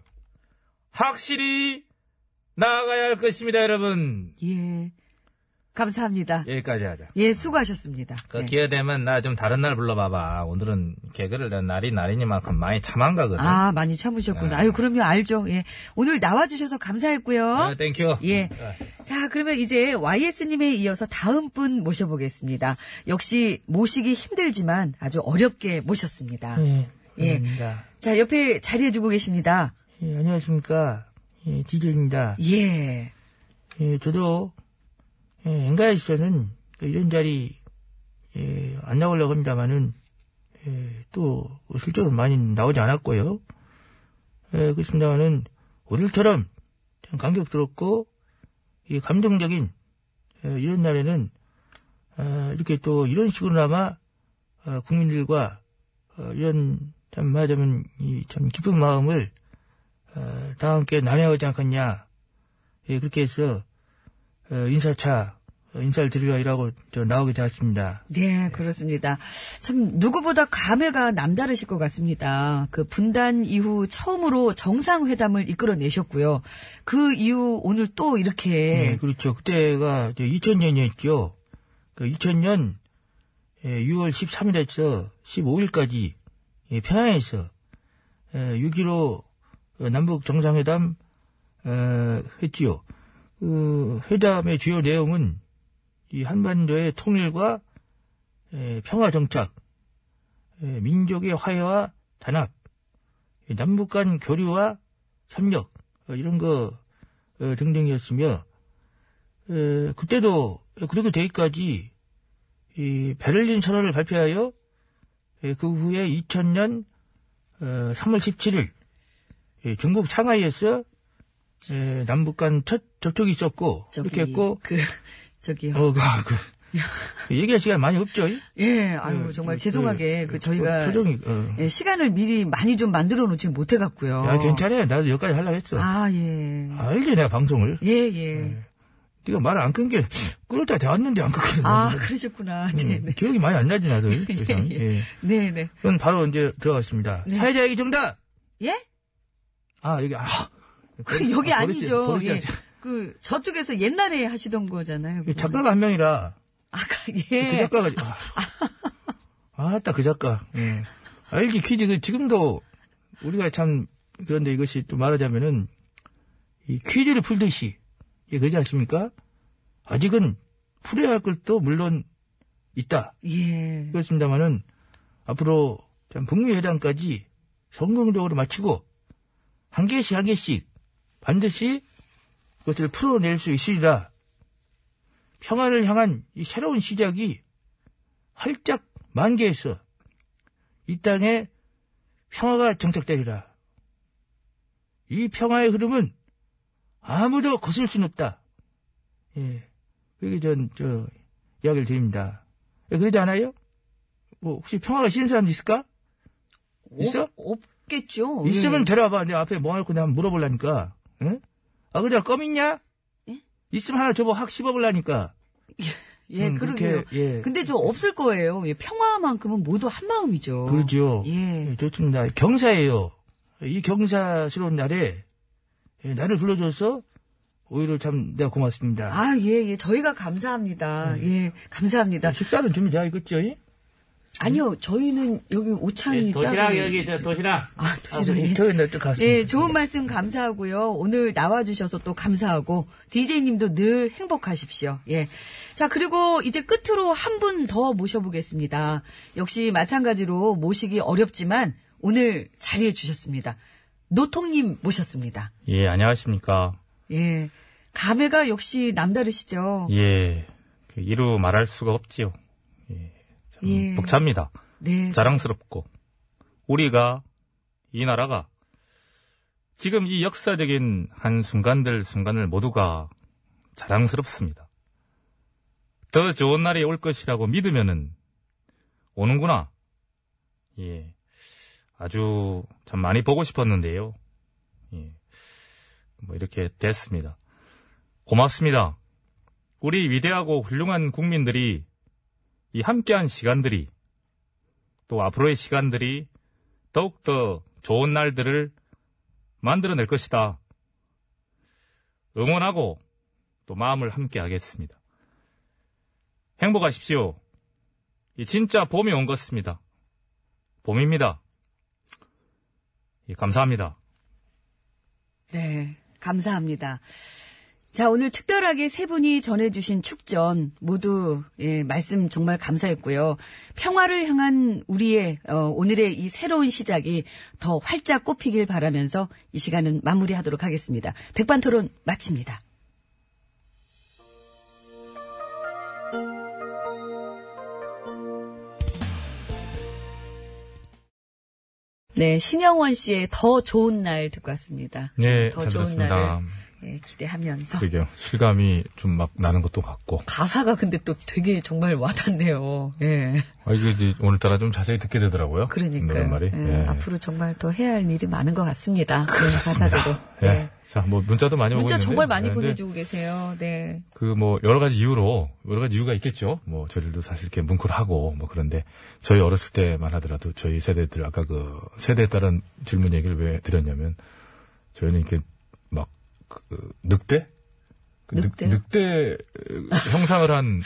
확실히 나아가야 할 것입니다, 여러분. 예. 감사합니다. 여기까지 하자. 예, 수고하셨습니다. 그 네. 기회 되면 나 좀 다른 날 불러봐봐. 오늘은 개그를 난 날이 날이니만큼 많이 참한 가거든. 아, 많이 참으셨구나. 네. 아유, 그럼요, 알죠. 예. 오늘 나와주셔서 감사했고요. 아, thank you. 예. 자, 그러면 이제 YS님에 이어서 다음 분 모셔보겠습니다. 역시 모시기 힘들지만 아주 어렵게 모셨습니다. 예, 예. 자, 옆에 자리해주고 계십니다. 예, 안녕하십니까. 예, DJ입니다. 예. 예, 저도, 예, 엥간해서는 이런 자리, 예, 안 나오려고 합니다만은, 예, 또, 실제로 많이 나오지 않았고요. 예, 그렇습니다만은, 오늘처럼, 참 감격스럽고, 이 감동적인, 예, 이런 날에는, 아, 이렇게 또, 이런 식으로나마, 어, 국민들과, 어, 이런, 참, 말하자면, 이, 참, 기쁜 마음을, 어, 다 함께 나눠야 하지 않겠냐. 예, 그렇게 해서, 어, 인사차, 어, 인사를 드리려 이라고 저 나오게 되었습니다. 네, 그렇습니다. 참, 누구보다 감회가 남다르실 것 같습니다. 그 분단 이후 처음으로 정상회담을 이끌어내셨고요. 그 이후 오늘 또 이렇게. 예, 그렇죠. 그때가 2000년이었죠. 그 2000년 6월 13일에서 15일까지 예, 평양에서 6.15 남북 정상회담 어, 했지요. 그 회담의 주요 내용은 이 한반도의 통일과 에, 평화 정착, 에, 민족의 화해와 단합, 이 남북 간 교류와 협력 어, 이런 거 어, 등등이었으며 에, 그때도 그렇게 되기까지 이 베를린 선언을 발표하여 에, 그 후에 2000년 어, 3월 17일 예, 중국 상하이에서 에, 남북 간 첫 접촉이 있었고 저기, 이렇게 했고 그, 저기요. 어, 그, 그, 얘기할 시간 많이 없죠? 예, 아유, 예, 정말 그, 죄송하게, 그, 저희가. 표정이, 어. 예, 시간을 미리 많이 좀 만들어 놓지 못해갖고요. 야, 괜찮아요. 나도 여기까지 하려고 했어. 아, 예. 알지, 내가 방송을. 예, 예. 네가 말안 끊게, 끊을 때 대왔는데 안 끊거든. 아, 그러셨구나. 네, 네. 기억이 많이 안 나지, 나도. 세상. 예. 예. 네, 네. 그럼 바로 이제 들어갔습니다. 네. 사회자 얘기 정답! 예? 아, 여기, 아. 그 여기 버릇이- 아니죠. 버릇이 예. 아니죠. 그 저쪽에서 옛날에 하시던 거잖아요. 이 작가가 한 명이라. 아까 그 예. 작가가, 아, 아따, 그 작가. 예. 알지, 퀴즈, 그 지금도 우리가 참, 그런데 이것이 또 말하자면은, 이 퀴즈를 풀듯이, 예, 그러지 않습니까? 아직은 풀어야 할 것도 물론 있다. 예. 그렇습니다만은, 앞으로 참 북미 회담까지 성공적으로 마치고, 한 개씩 한 개씩 반드시 그것을 풀어낼 수 있으리라. 평화를 향한 이 새로운 시작이 활짝 만개해서 이 땅에 평화가 정착되리라. 이 평화의 흐름은 아무도 거슬 수는 없다. 예. 그렇게 전, 저, 이야기를 드립니다. 예, 그러지 않아요? 뭐, 혹시 평화가 싫은 사람 있을까? 있어? 없, 겠죠 있으면 예. 데려와봐. 내 앞에 뭐할 건데 한번 물어보려니까. 응? 아, 그래, 껌 있냐? 예? 있으면 하나 줘봐. 확 씹어보려니까. 예, 음, 그러게요. 그렇게, 예. 근데 저 없을 거예요. 예, 평화만큼은 모두 한 마음이죠. 그러죠. 예. 예, 좋습니다. 경사예요. 이 경사스러운 날에 예, 나를 불러줘서 오히려 참 내가 고맙습니다. 아, 예, 예. 저희가 감사합니다. 예, 감사합니다. 식사는 좀 이제 알겠죠? 예? 아니요, 저희는 여기 오찬이 따로. 저 도시락. 아, 도시락. 예. 저희 내또 가서. 예, 좋은 말씀 감사하고요. 오늘 나와주셔서 또 감사하고, DJ님도 늘 행복하십시오. 예. 자, 그리고 이제 끝으로 한 분 더 모셔보겠습니다. 역시 마찬가지로 모시기 어렵지만, 오늘 자리해 주셨습니다. 노통님 모셨습니다. 예, 안녕하십니까. 예. 감회가 역시 남다르시죠? 예, 그 이루 말할 수가 없지요. 예, 참 예. 벅찹니다. 네. 자랑스럽고 우리가 이 나라가 지금 이 역사적인 한 순간들 순간을 모두가 자랑스럽습니다. 더 좋은 날이 올 것이라고 믿으면은 오는구나. 예. 아주 참 많이 보고 싶었는데요. 예. 뭐 이렇게 됐습니다. 고맙습니다. 우리 위대하고 훌륭한 국민들이 이 함께한 시간들이 또 앞으로의 시간들이 더욱더 좋은 날들을 만들어낼 것이다. 응원하고 또 마음을 함께 하겠습니다. 행복하십시오. 이 진짜 봄이 온 것입니다. 봄입니다. 예, 감사합니다. 네, 감사합니다. 자, 오늘 특별하게 세 분이 전해주신 축전 모두 예, 말씀 정말 감사했고요. 평화를 향한 우리의 어, 오늘의 이 새로운 시작이 더 활짝 꽃피길 바라면서 이 시간은 마무리하도록 하겠습니다. 백반토론 마칩니다. 네, 신영원 씨의 더 좋은 날 듣고 왔습니다. 네, 더잘 좋은. 날을 예, 기대하면서. 그러게요. 실감이 좀 막 나는 것도 같고. 가사가 근데 또 되게 정말 와닿네요. 예. 아, 이게 이제 오늘따라 좀 자세히 듣게 되더라고요. 그러니까요. 노랫말이. 예, 예. 앞으로 정말 더 해야 할 일이 많은 것 같습니다. 네, 그렇습니다. 가사대로. 예. 네. 자, 뭐 문자도 많이 오고 문자 있는데. 정말 많이 예, 보내주고 계세요. 네. 그 뭐 여러 가지 이유로 여러 가지 이유가 있겠죠. 뭐 저희들도 사실 이렇게 뭉클하고 뭐 그런데 저희 어렸을 때만 하더라도 저희 세대들 아까 그 세대에 따른 질문 얘기를 왜 드렸냐면 저희는 이렇게 막 그 늑대 그 늑- 늑대요? 늑 대 형상을 한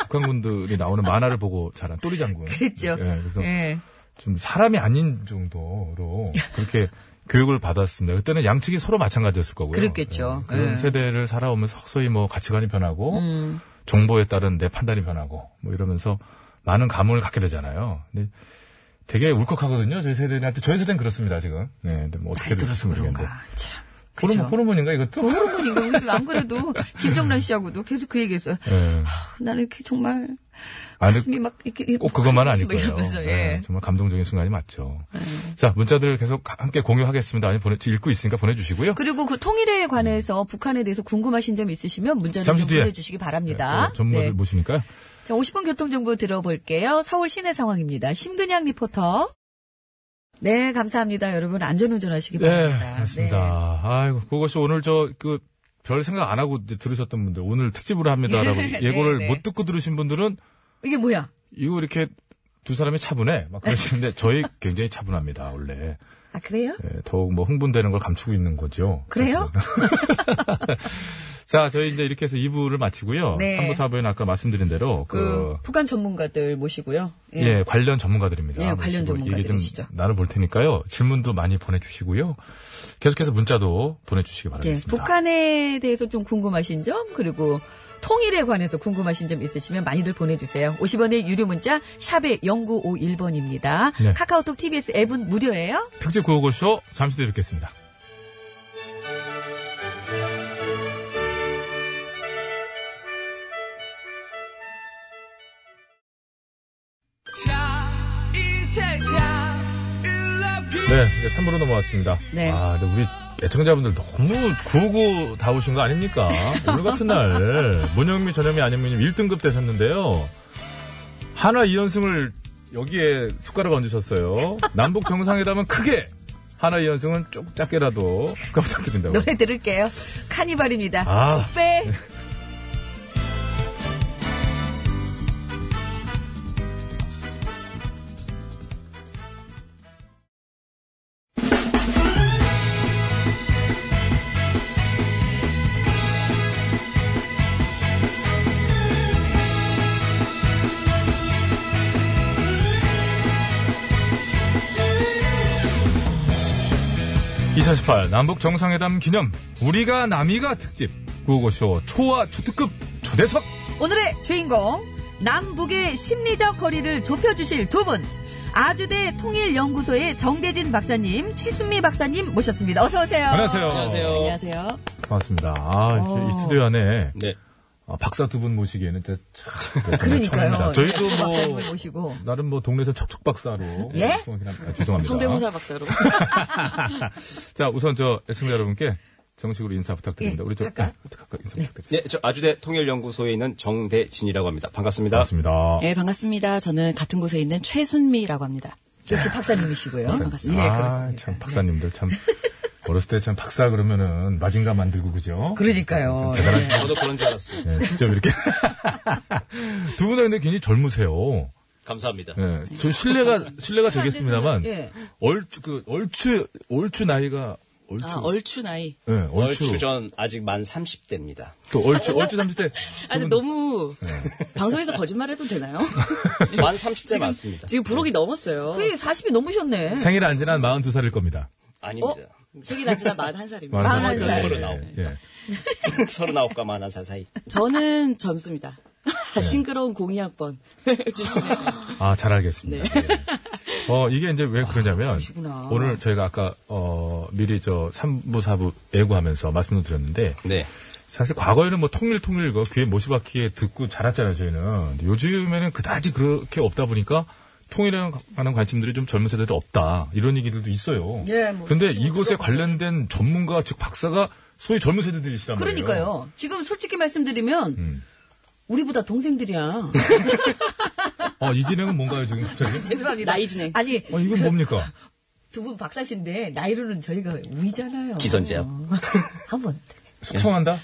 북한군들이 나오는 만화를 보고 자란 또리 장군. 그랬죠. 예, 그래서 예. 좀 사람이 아닌 정도로 그렇게 교육을 받았습니다. 그때는 양측이 서로 마찬가지였을 거고요. 그랬겠죠. 예, 그런 예. 세대를 살아오면서 서서히 뭐 가치관이 변하고 음. 정보에 따른 내 판단이 변하고 뭐 이러면서 많은 감흥을 갖게 되잖아요. 근데 되게 울컥하거든요. 저희 세대한테 저희 세대는 그렇습니다 지금. 네, 근데 뭐 어떻게 될지 모르겠는데. 참. 호르몬, 그쵸. 호르몬 인가 이것도? 호르몬인가. 그래서 안 그래도 김정란 씨하고도 계속 그 얘기했어요. 예. 나는 이렇게 정말 아, 가슴이 막 이렇게 꼭 그것만은 아닐 막 거예요. 이러면서 예, 예. 정말 감동적인 순간이 맞죠. 자, 문자들 계속 함께 공유하겠습니다. 아니, 보내, 읽고 있으니까 보내주시고요. 그리고 그 통일에 관해서 북한에 대해서 궁금하신 점 있으시면 문자를 잠시 좀 뒤에. 보내주시기 바랍니다. 네, 전문가들 네. 모시니까요. 자, 50분 교통 정보 들어볼게요. 서울 시내 상황입니다. 심근양 리포터. 네, 감사합니다. 여러분 안전운전 하시기 네, 바랍니다. 맞습니다. 아이고, 그것이 오늘 저, 그, 별 생각 안 하고 들으셨던 분들, 오늘 특집으로 합니다라고 네, 예고를 네. 못 듣고 들으신 분들은, 이게 뭐야? 이거 이렇게 두 사람이 차분해. 막 그러시는데 저희 굉장히 차분합니다, 원래. 아, 그래요? 예, 더욱 뭐 흥분되는 걸 감추고 있는 거죠. 그래요? 자, 저희 이제 이렇게 해서 2부를 마치고요. 네. 3부, 4부에는 아까 말씀드린 대로 그, 그, 북한 전문가들 모시고요. 예, 관련 전문가들입니다. 예, 관련 전문가들이시죠. 나눠볼 테니까요. 질문도 많이 보내주시고요. 계속해서 문자도 보내주시기 예, 바라겠습니다. 북한에 대해서 좀 궁금하신 점, 그리고 통일에 관해서 궁금하신 점 있으시면 많이들 보내주세요. 50원의 유료 문자, 샵의 0951번입니다. 네. 카카오톡 TBS 앱은 무료예요. 특집 구호고쇼 잠시 뒤에 뵙겠습니다. 네, 이제 3부로 넘어왔습니다. 네. 아, 근데 우리 애청자분들 너무 구호고 다오신 거 아닙니까? 오늘 같은 날, 문영미, 전영미, 안영미님 1등급 되셨는데요. 하나 2연승을 여기에 숟가락 얹으셨어요. 남북 정상회담은 크게! 하나 2연승은 좀 작게라도 부탁드린다고. 노래 들을게요. 카니발입니다. 아. 축배. 남북 정상회담 기념 우리가 남이가 특집 구호고쇼 초와 초특급 초대석 오늘의 주인공 남북의 심리적 거리를 좁혀주실 두 분 아주대 통일연구소의 정대진 박사님 최순미 박사님 모셨습니다. 어서 오세요. 안녕하세요. 안녕하세요. 반갑습니다. 아, 어. 이 스튜디오 안에 네. 아, 박사 두 분 모시기에는 참 그러니까요. 저희도 네, 뭐 모시고 나름 뭐 동네에서 척척 박사로 예? 합니다. 아, 죄송합니다. 성대모사 박사로. 자, 우선 저 애청자 여러분께 정식으로 인사 부탁드립니다. 예, 우리 저? 네, 부탁- 인사 부탁드립니다. 네, 저 아주대 통일연구소에 있는 정대진이라고 합니다. 반갑습니다. 반갑습니다. 네, 반갑습니다. 저는 같은 곳에 있는 최순미라고 합니다. 역시 박사님이시고요. 반갑습니다. 예, 아, 그렇습니다. 참 박사님들 참 어렸을 때 참 박사 그러면은 마징가 만들고 그죠? 그러니까요. 대단한 저도 그런 줄 알았어요. 네, 직접 이렇게 두 분은 근데 굉장히 젊으세요. 감사합니다. 네, 저 실례가 실례가 되겠습니다만 예. 얼추 그 얼추 얼추 나이가 얼추 아, 얼추 나이. 네, 얼추 얼추 전 아직 만 30대입니다. 또 얼추 얼추 30대 아, 근데 너무 방송에서 거짓말 해도 되나요? 만 30대 맞습니다. 지금 부록이 넘었어요. 거의 40이 넘으셨네. 생일 안 지난 42살일 겁니다. 아닙니다. 생일 안 지나 41살입니다. 마흔 살. 서른 아홉. 예. 서른아홉과 만한 살 사이. 저는 젊습니다. 네. 싱그러운 02학번 출신에 아, 잘 알겠습니다. 예. 어, 이게 이제 왜 그러냐면, 그러시구나. 오늘 저희가 아까, 어, 미리 저 3부, 4부 예고하면서 말씀을 드렸는데, 네. 사실 과거에는 뭐 통일, 통일, 그 귀에 못이 박히게 듣고 자랐잖아요, 저희는. 요즘에는 그다지 그렇게 없다 보니까, 통일에 관한 관심들이 좀 젊은 세대들 없다. 이런 얘기들도 있어요. 예, 뭐 근데 지금 이곳에. 관련된 전문가, 즉 박사가 소위 젊은 세대들이시란 말이에요. 그러니까요. 지금 솔직히 말씀드리면 음. 우리보다 동생들이야. 어, 이 진행은 뭔가요, 지금 갑자기? 죄송합니다. 나이 진행. 아니 어, 이건 뭡니까? 두 분 박사신데 나이로는 저희가 우이잖아요. 기선제압. 한번 숙청한다?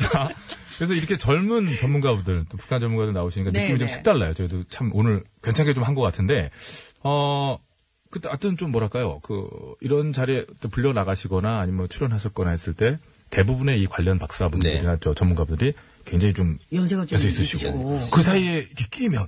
자, 그래서 이렇게 젊은 전문가분들, 또 북한 전문가들 나오시니까 네, 느낌이 좀 네. 색달라요. 저희도 참 오늘 괜찮게 좀 한 것 같은데, 어, 그때 하여튼 좀 뭐랄까요. 그, 이런 자리에 또 불려 나가시거나 아니면 뭐 출연하셨거나 했을 때 대부분의 이 관련 박사분들이나 저 전문가분들이 굉장히 좀 연세가 좀 연세 있으시고, 있으시고. 그 사이에 이렇게 끼면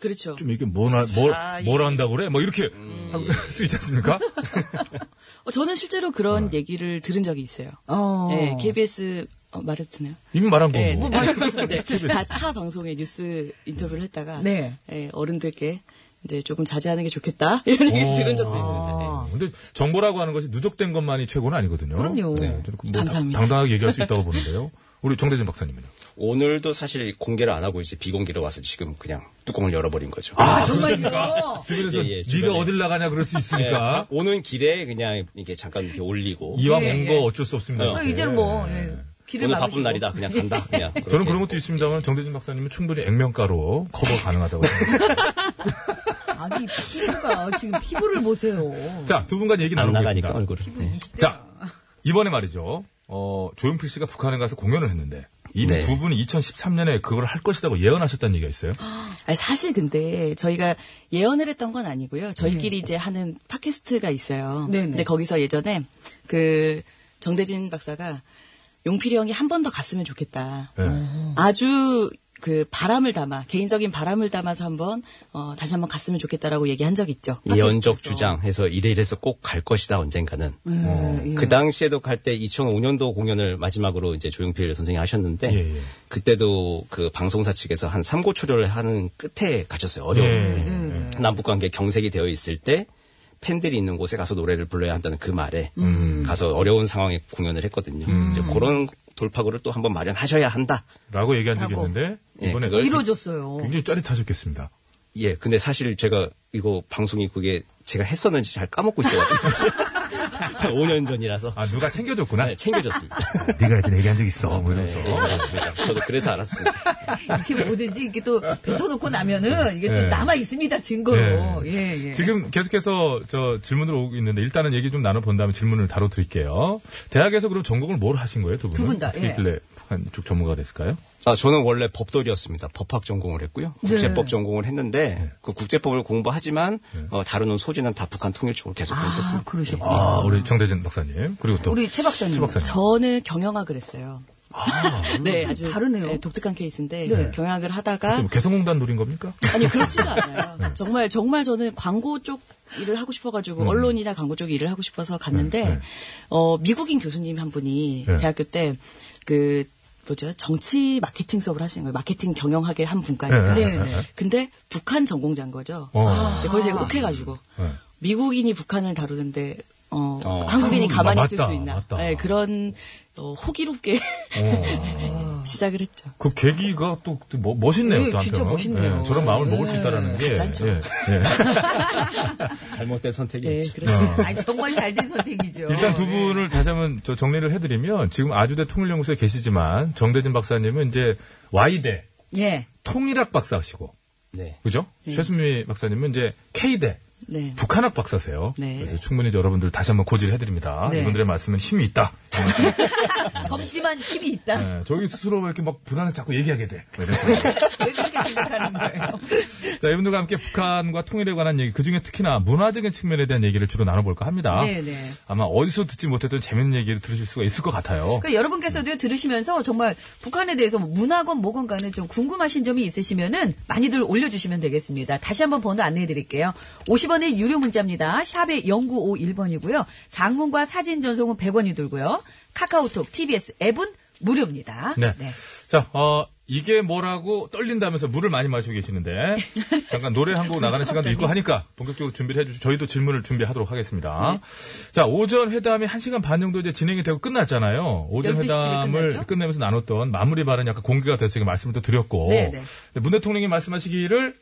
그렇죠. 좀 이게 뭐나, 뭘, 뭘 한다고 그래? 뭐 이렇게 할수 있지 않습니까? 어, 저는 실제로 그런 얘기를 들은 적이 있어요. 어. 네, KBS 어, 말해도 되나요? 이미 말한 거고. 네, 뭐, 네, 다, 타 방송에 뉴스 인터뷰를 했다가 네. 예, 어른들께 이제 조금 자제하는 게 좋겠다 이런 얘기 오. 들은 적도 있습니다. 네. 아. 근데 정보라고 하는 것이 누적된 것만이 최고는 아니거든요. 그럼요. 네, 저는 뭐 감사합니다. 당당하게 얘기할 수 있다고 보는데요. 우리 정대진 박사님은요? 오늘도 사실 공개를 안 하고 이제 비공개로 와서 지금 그냥 뚜껑을 열어버린 거죠. 아, 정말요? 주변에서 예, 예, 네가. 어딜 나가냐 그럴 수 네, 있으니까 오는 길에 그냥 이게 잠깐 이렇게 올리고 이왕 예, 온 예. 거 어쩔 수 없습니다. 어, 어, 이제는 뭐 예, 길을 오늘 막으시고. 바쁜 날이다 그냥 간다 그냥 저는. 그런 것도 있습니다만 정대진 박사님은 충분히 액면가로 커버 가능하다고 생각합니다. 아니 피부가 지금 피부를 보세요. 자, 두 분간 얘기 안 나눠보겠습니다. 얼굴을. 네. 자, 이번에 말이죠. 어, 조용필 씨가 북한에 가서 공연을 했는데 이미 네. 두 분이 2013년에 그걸 할 것이라고 예언하셨다는 얘기가 있어요. 아니, 사실 근데 저희가 예언을 했던 건 아니고요. 저희끼리 이제 하는 팟캐스트가 있어요. 네네. 근데 거기서 예전에 그 정대진 박사가 용필이 형이 한 번 더 갔으면 좋겠다. 네. 아주 그 바람을 담아 개인적인 바람을 담아서 한번 어, 다시 한번 갔으면 좋겠다라고 얘기한 적 있죠. 예언적 주장해서 이래 이래서 꼭 갈 것이다 언젠가는. 어. 예. 그 당시에도 갈 때 2005년도 공연을 마지막으로 이제 조용필 선생님이 하셨는데 예, 예. 그때도 그 방송사 측에서 한 삼고 초려를 하는 끝에 가셨어요. 어려운 예, 예. 남북 관계 경색이 되어 있을 때 팬들이 있는 곳에 가서 노래를 불러야 한다는 그 말에 음. 가서 어려운 상황에 공연을 했거든요. 이제 그런 돌파구를 또 한번 마련하셔야 한다. 라고 얘기한 적이. 있는데 예, 이번에 그걸 이루어졌어요. 굉장히 짜릿하셨겠습니다. 예, 근데 사실 제가 이거 방송이 그게 제가 했었는지 잘 까먹고 있어가지고 사실 한 5년 전이라서 아 누가 챙겨줬구나. 네, 챙겨줬습니다. 네가 예전에 얘기한 적 있어. 뭐 네, 이러면서. 네, 맞습니다. 저도 그래서 알았습니다. 이렇게 뭐든지 이렇게 또 뱉어놓고 나면은 이게 또 예. 남아 있습니다 증거로. 예. 예, 예. 지금 계속해서 저 질문을 오고 있는데 일단은 얘기 좀 나눠본 다음에 질문을 다뤄드릴게요. 대학에서 그럼 전공을 뭘 하신 거예요, 두 분은? 두 분 다, 어떻게 예. 북한 쪽 전문가가 됐을까요? 아, 저는 원래 법돌이었습니다. 법학 전공을 했고요. 국제법 네. 전공을 했는데 그 국제법을 공부하지만 어, 다루는 소지는 다 북한 통일 쪽으로 계속 아, 공부했습니다. 그러셨구나. 아, 우리 정대진 박사님. 그리고 또. 우리 최 박사님. 최 박사님. 저는 경영학을 했어요. 네, 아주 다르네요. 네, 독특한 케이스인데 네. 경영학을 하다가 뭐 개성공단 노린 겁니까? 아니 그렇지도 않아요. 정말 정말 저는 광고 쪽 일을 하고 싶어가지고 음. 언론이나 광고 쪽 일을 하고 싶어서 갔는데 네, 네. 어 미국인 교수님 한 분이 네. 대학교 때 그 뭐죠 정치 마케팅 수업을 하시는 거예요. 마케팅 경영학의 한 분과니까. 네, 네, 네. 근데 북한 전공자인 거죠. 어. 근데 거기서 제가 욱해가지고 네. 미국인이 북한을 다루는데 어, 어. 한국인이 가만히 아, 있을 맞다, 수 있나? 맞다. 네, 그런 어, 호기롭게 어. 시작을 했죠. 그 계기가 또, 또 뭐- 멋있네요, 네, 또 진짜. 멋있네요. 예, 저런 마음을 먹을 수 네. 있다라는 게. 예, 예. 잘못된 네, 선택이었죠. 그렇죠. 어. 아니, 정말 잘된 선택이죠. 일단 두 네. 분을 다시 한번 저 정리를 해드리면 지금 아주대 통일연구소에 계시지만 정대진 박사님은 이제 Y대 예. 통일학 박사시고 네. 그죠? 최순미 박사님은 이제 K대 네. 북한학 박사세요. 네. 그래서 충분히 여러분들 다시 한번 고지를 해드립니다. 네. 이분들의 말씀은 힘이 있다. 젊지만 힘이 있다. 예, 저기 스스로 이렇게 막 불안해 자꾸 얘기하게 돼. 뭐. 왜 생각하는 거예요? 자, 이분들과 함께 북한과 통일에 관한 얘기, 그 중에 특히나 문화적인 측면에 대한 얘기를 주로 나눠볼까 합니다. 네네. 아마 어디서 듣지 못했던 재밌는 얘기를 들으실 수가 있을 것 같아요. 그러니까 여러분께서도 들으시면서 정말 북한에 대해서 뭐 문화건 뭐건 간에 좀 궁금하신 점이 있으시면은 많이들 올려주시면 되겠습니다. 다시 한번 번호 안내해 드릴게요. 50원의 유료 문자입니다. 샵의 0951번이고요. 장문과 사진 전송은 100원이 들고요. 카카오톡, TBS 앱은 무료입니다. 네. 자, 어, 이게 뭐라고 떨린다면서 물을 많이 마시고 계시는데 잠깐 노래 한 곡 나가는 시간도 있고 하니까 본격적으로 준비를 해주시고 저희도 질문을 준비하도록 하겠습니다. 네. 자, 오전 회담이 1시간 반 정도 이제 진행이 되고 끝났잖아요. 오전 12 시쯤에 회담을? 끝내면서 나눴던 마무리 발언이 약간 공개가 돼서 말씀을 또 드렸고 네, 네. 문 대통령이 말씀하시기를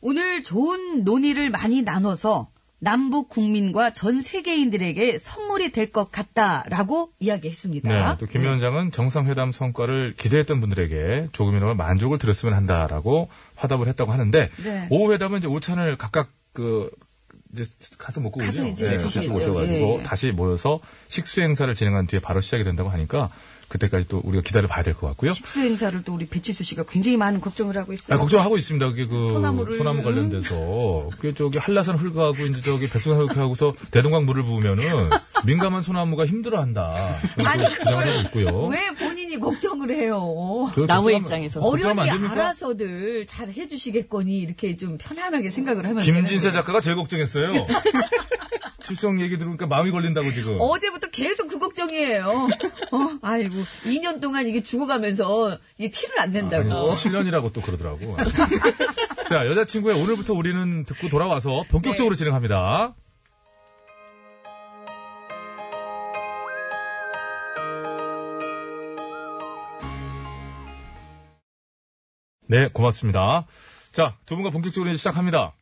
오늘 좋은 논의를 많이 나눠서 남북 국민과 전 세계인들에게 선물이 될 것 같다라고 이야기했습니다. 네, 또김 위원장은 정상회담 성과를 기대했던 분들에게 조금이나마 만족을 드렸으면 한다라고 화답을 했다고 하는데 네. 오후 회담은 이제 오찬을 각각 그 이제 가서 먹고 가서 오죠. 이제 네, 가서. 오셔가지고 예, 예. 다시 모여서 식수 행사를 진행한 뒤에 바로 시작이 된다고 하니까 그때까지 또 우리가 기다려 봐야 될 것 같고요. 식수 행사를 또 우리 배치수 씨가 굉장히 많은 걱정을 하고 있어요. 아, 걱정하고 있습니다. 그게 그 소나무를, 소나무 관련돼서 그게 저기 한라산 흙하고 이제 저기 백두산 흙하고서 대동강 물을 부으면은 민감한 소나무가 힘들어한다. 아니, 하고 있고요. 왜 본인이 걱정을 해요? 걱정하면- 입장에서. 됩니까? 알아서들 잘 해주시겠거니 이렇게 좀 편안하게 생각을 하면 김진세. 작가가 제일 걱정했어요. 출석 얘기 들으니까 마음이 걸린다고 지금. 어제부터 계속 그 걱정이에요. 어, 아이고 2년 동안 이게 죽어가면서 이게 티를 안 낸다고. 아니, 7년이라고 또 그러더라고. 자, 여자친구의 오늘부터 우리는 듣고 돌아와서 본격적으로 네. 진행합니다. 네, 고맙습니다. 자, 두 분과 본격적으로 시작합니다.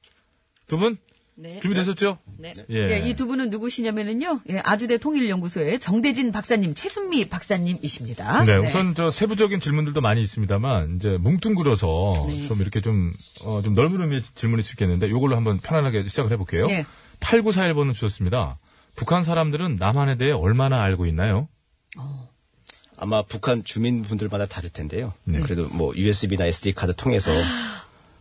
두 분, 네. 준비되셨죠? 네. 예. 예, 이 두 분은 누구시냐면은요, 예, 아주대 통일연구소의 정대진 박사님, 최순미 박사님이십니다. 네, 우선 저 세부적인 질문들도 많이 있습니다만 이제 뭉뚱그려서 네. 좀 이렇게 좀, 어, 좀 넓은 의미의 질문일 수 있겠는데 이걸로 한번 편안하게 시작을 해볼게요. 네. 8941번은 주셨습니다. 북한 사람들은 남한에 대해 얼마나 알고 있나요? 아마 북한 주민분들마다 다를 텐데요. 네. 그래도 뭐 USB나 SD 카드 통해서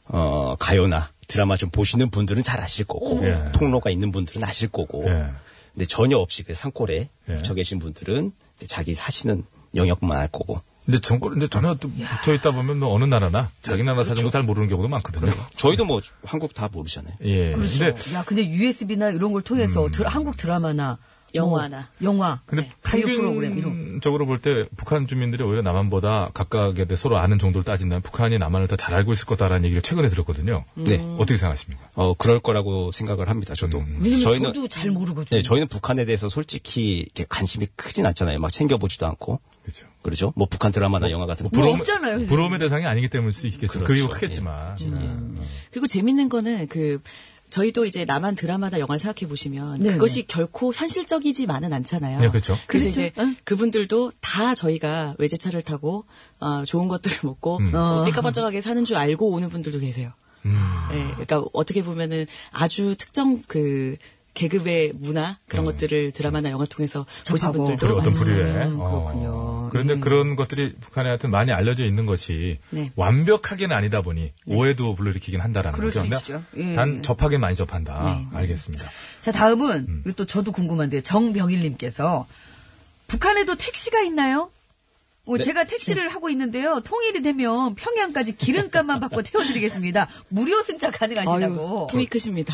어, 가요나 드라마 좀 보시는 분들은 잘 아실 거고 예. 통로가 있는 분들은 아실 거고 예. 근데 전혀 없이 그 산골에 예. 붙여 계신 분들은 이제 자기 사시는 영역만 알 거고 근데 정권, 근데 전혀 또 붙어 있다 보면 뭐 어느 나라나 자기 나라 사정도 잘 모르는 경우도 많거든요. 저희도 뭐 한국 다 모르잖아요. 예. 그렇죠. 근데 야, 근데 USB나 이런 걸 통해서 드- 한국 드라마나 영화나. 뭐, 영화, 근데 네, 가요 프로그램 이런. 평균적으로 볼 때 북한 주민들이 오히려 남한보다 각각에 대해 서로 아는 정도를 따진다면 북한이 남한을 더 잘 알고 있을 거다라는 얘기를 최근에 들었거든요. 네. 어떻게 생각하십니까? 어 그럴 거라고 생각을 합니다. 저도. 왜냐면 저희는 저도 잘 모르거든요. 네, 저희는 북한에 대해서 솔직히 이렇게 관심이 크진 않잖아요. 막 챙겨보지도 않고. 그렇죠. 그러죠? 뭐 북한 드라마나 영화 같은 거. 뭐 부러움- 없잖아요. 부러움의 대상이 아니기 때문일 수 있겠죠. 그렇죠. 그리고 크겠지만. 그리고 재밌는 거는 그 저희도 이제 남한 드라마나 영화를 생각해 보시면 네, 그것이 결코 현실적이지만은 않잖아요. 네, 그렇죠. 그래서 그렇죠. 이제 그분들도 다 저희가 외제차를 타고 어, 좋은 것들을 먹고 음. 어, 삐까번쩍하게 사는 줄 알고 오는 분들도 계세요. 음. 네, 그러니까 어떻게 보면은 아주 특정 그 계급의 문화 그런 것들을 드라마나 영화 통해서 보신. 분들도 그리고 어떤. 음, 어. 그렇군요. 그런데 음. 그런 것들이 북한에 하여튼 많이 알려져 있는 것이 네. 완벽하게는 아니다 보니 오해도 불러일으키긴 한다라는 거죠. 수 그러니까. 예. 단 접하게 많이 접한다. 네. 알겠습니다. 자, 다음은, 음. 또 저도 궁금한데, 정병일님께서, 북한에도 택시가 있나요? 어, 네. 제가 택시를 하고 있는데요. 통일이 되면 평양까지 기름값만 받고 태워드리겠습니다. 무료 승차 가능하시다고. 아유, 통이 크십니다.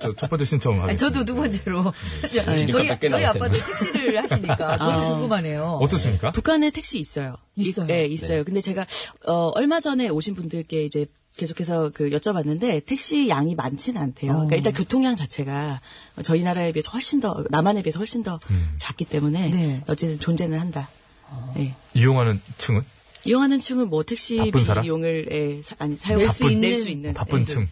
저첫 번째 신청하겠습니다. 아니, 저도 두 번째로. 저- 네. 저희, 저희 아빠도 택시를 하시니까 저도 아. 궁금하네요. 어떻습니까? 북한에 택시 있어요. 있어요? 네, 있어요. 근데 제가 어, 얼마 전에 오신 분들께 이제 계속해서 그 여쭤봤는데 택시 양이 많지는 않대요. 어. 그러니까 일단 교통량 자체가 저희 나라에 비해서 훨씬 더 남한에 비해서 훨씬 더 음. 작기 때문에 네. 어쨌든 존재는 한다. 네. 이용하는 층은? 이용하는 층은 뭐 택시? 비용을 예, 사- 아니 사용 낼수 있는- 낼수 있는 바쁜 예, 층. 네,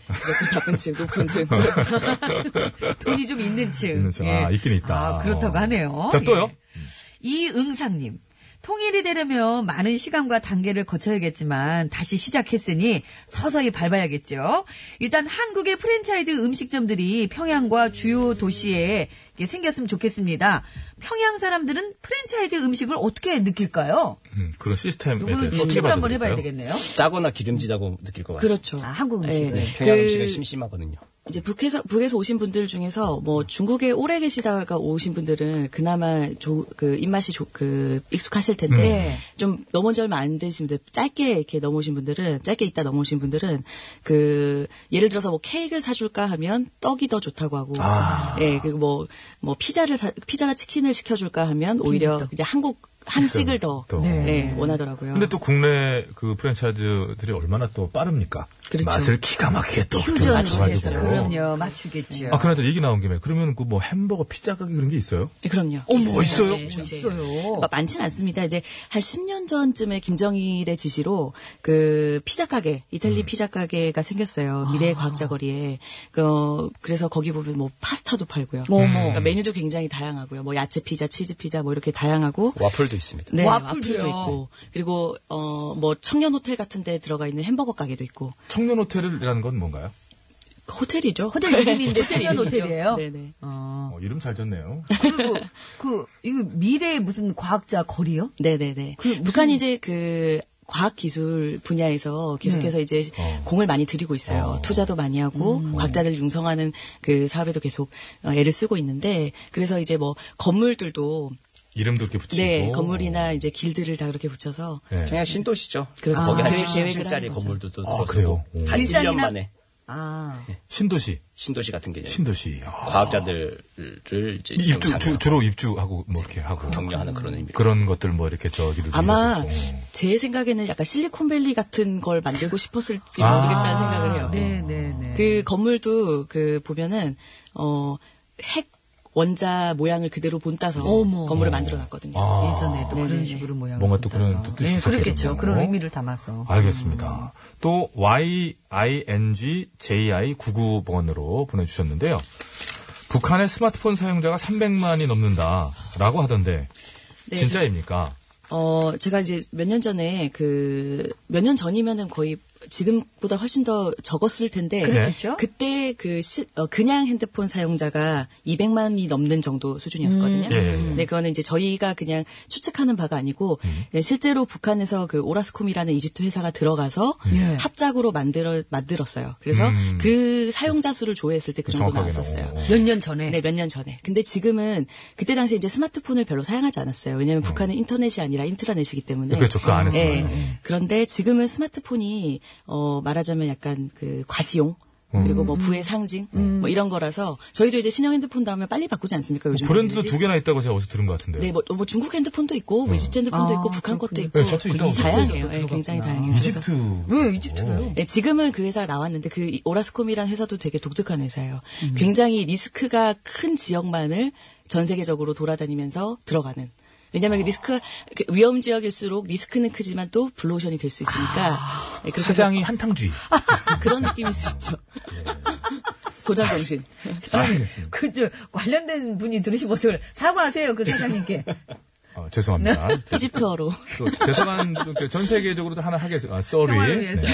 바쁜 층, 높은 층. 돈이 좀 있는 층. 있는 층. 아, 있긴 있다. 아, 그렇다고 어. 하네요. 자, 또요? 예. 이응상님. 통일이 되려면 많은 시간과 단계를 거쳐야겠지만 다시 시작했으니 서서히 밟아야겠죠. 일단 한국의 프랜차이즈 음식점들이 평양과 주요 도시에 생겼으면 좋겠습니다. 평양 사람들은 프랜차이즈 음식을 어떻게 느낄까요? 음, 그런 시스템에 대해서 어떻게 한번 해봐야? 되겠네요. 짜거나 기름지다고 느낄 것 같아요. 그렇죠. 아, 한국 음식은. 네. 평양 그- 음식은 심심하거든요. 이제 북에서 북에서 오신 분들 중에서 뭐 중국에 오래 계시다가 오신 분들은 그나마 조, 그 입맛이 조, 그 익숙하실 텐데 네. 좀 넘어온 지 얼마 안 되신 분들 짧게 이렇게 넘어오신 분들은 짧게 있다 넘어오신 분들은 그 예를 들어서 뭐 케이크를 사줄까 하면 떡이 더 좋다고 하고 아. 예 그리고 뭐뭐 피자를 사, 피자나 치킨을 시켜줄까 하면 오히려 빈대떡. 그냥 한국 한식을 더 또. 예, 원하더라고요. 근데 또 국내 그 프랜차이즈들이 얼마나 또 빠릅니까? 그렇죠. 맛을 기가 막히게 또 맞춰가지고. 그럼요. 맞추겠죠. 아, 그나저나 얘기 나온 김에 그러면 그 뭐 햄버거, 피자 가게 그런 게 있어요? 네, 그럼요. 어머, 있어요? 네, 존재해요. 있어요. 그러니까 많지는 않습니다. 이제 한 10년 전쯤에 김정일의 지시로 그 피자 가게, 이탈리 음. 피자 가게가 생겼어요. 미래 과학자 거리에. 그, 그래서 거기 보면 뭐 파스타도 팔고요. 어머. 그러니까 메뉴도 굉장히 다양하고요. 뭐 야채 피자, 치즈 피자 뭐 이렇게 다양하고. 와플도 있습니다. 네, 와플도요. 와플도 있고. 그리고 어 뭐 청년 호텔 같은 데 들어가 있는 햄버거 가게도 있고. 청년 호텔이라는 건 뭔가요? 호텔이죠. 호텔 이름인데 청년. 호텔이에요? 네네. 어. 어, 이름 잘 졌네요. 그리고 그 이거 미래의 무슨 과학자 거리요? 네네네. 북한이 이제 그 과학 기술 분야에서 계속해서 이제 어. 공을 많이 들이고 있어요. 어. 투자도 많이 하고 과학자들 융성하는 그 사업에도 계속 어, 애를 쓰고 있는데 그래서 이제 뭐 건물들도 이름도 이렇게 붙이고. 네 건물이나 이제 길들을 다 그렇게 붙여서 네. 평양 신도시죠. 그렇죠. 거기 한 계획- 계획을 70층짜리 하는 거죠. 건물들도 아, 그래요? 오. 단 일산이나- 1년 만에 아. 신도시. 신도시 같은 개념. 신도시. 아. 과학자들을 이제 좀 입주, 잘 주, 주로 입주하고 뭐 이렇게 하고. 격려하는 그런 의미. 그런 것들 뭐 이렇게 저기도 아마 늘려주고. 제 생각에는 약간 실리콘밸리 같은 걸 만들고 싶었을지 아. 모르겠다는 생각을 해요. 네 네 네. 그 건물도 그 보면은 어핵 원자 모양을 그대로 본따서 어머. 건물을 어. 만들어 놨거든요. 아. 예전에 또 그런. 식으로 모양. 뭔가 또 그런 또 뜻이 네, 그렇겠죠. 그런 의미를 담아서. 알겠습니다. 또 YINGJI99번으로 보내주셨는데요. 북한의 스마트폰 사용자가 300만이 넘는다라고 하던데 네, 진짜입니까? 어, 제가 이제 몇 년 전에 그, 몇 년 전이면은 거의 지금보다 훨씬 더 적었을 텐데 그랬겠죠? 그때 그 실- 어, 그냥 핸드폰 사용자가 200만이 넘는 정도 수준이었거든요. 음. 예, 예. 네, 그거는 이제 저희가 그냥 추측하는 바가 아니고 음. 예, 실제로 북한에서 그 오라스콤이라는 이집트 회사가 들어가서 예. 합작으로 만들어 만들었어요. 그래서 음. 그 사용자 수를 조회했을 때 그 정도 나왔었어요. 몇 년 전에. 네, 몇 년 전에. 근데 지금은 그때 당시에 이제 스마트폰을 별로 사용하지 않았어요. 왜냐하면 북한은 인터넷이 아니라 인트라넷이기 때문에. 음. 그렇죠. 그 안에서. 예. 그런데 지금은 스마트폰이 어 말하자면 약간 그 과시용 그리고 음. 뭐 부의 상징 뭐 이런 거라서 저희도 이제 신형 핸드폰 나오면 빨리 바꾸지 않습니까? 요즘 브랜드도 세대들이? 두 개나 있다고 제가 어디서 들은 것 같은데요. 네, 뭐, 뭐 중국 핸드폰도 있고, 뭐 이집트 핸드폰도 아, 있고, 북한 것도 그렇군요. 있고, 네, 다양해요. 들었어요. 예, 굉장히 다양해요. 이집트. 왜 이집트로? 네, 지금은 그 회사가 나왔는데 그 이- 오라스콤이라는 회사도 되게 독특한 회사예요. 굉장히 리스크가 큰 지역만을 전 세계적으로 돌아다니면서 들어가는. 왜냐하면 그 리스크 그 위험 지역일수록 리스크는 크지만 또 블루오션이 될 수 있으니까 네, 그렇게 해서 사장이 한탕주의. 그런 느낌일 수 있죠. 도전 정신. 알겠습니다. 그저 관련된 분이 들으시면 어떡해 사과하세요 그 사장님께. 어, 죄송합니다. 이집트어로. 또 죄송한 분께 전 세계적으로도 하나 하겠습니다. 아, sorry. 위해서.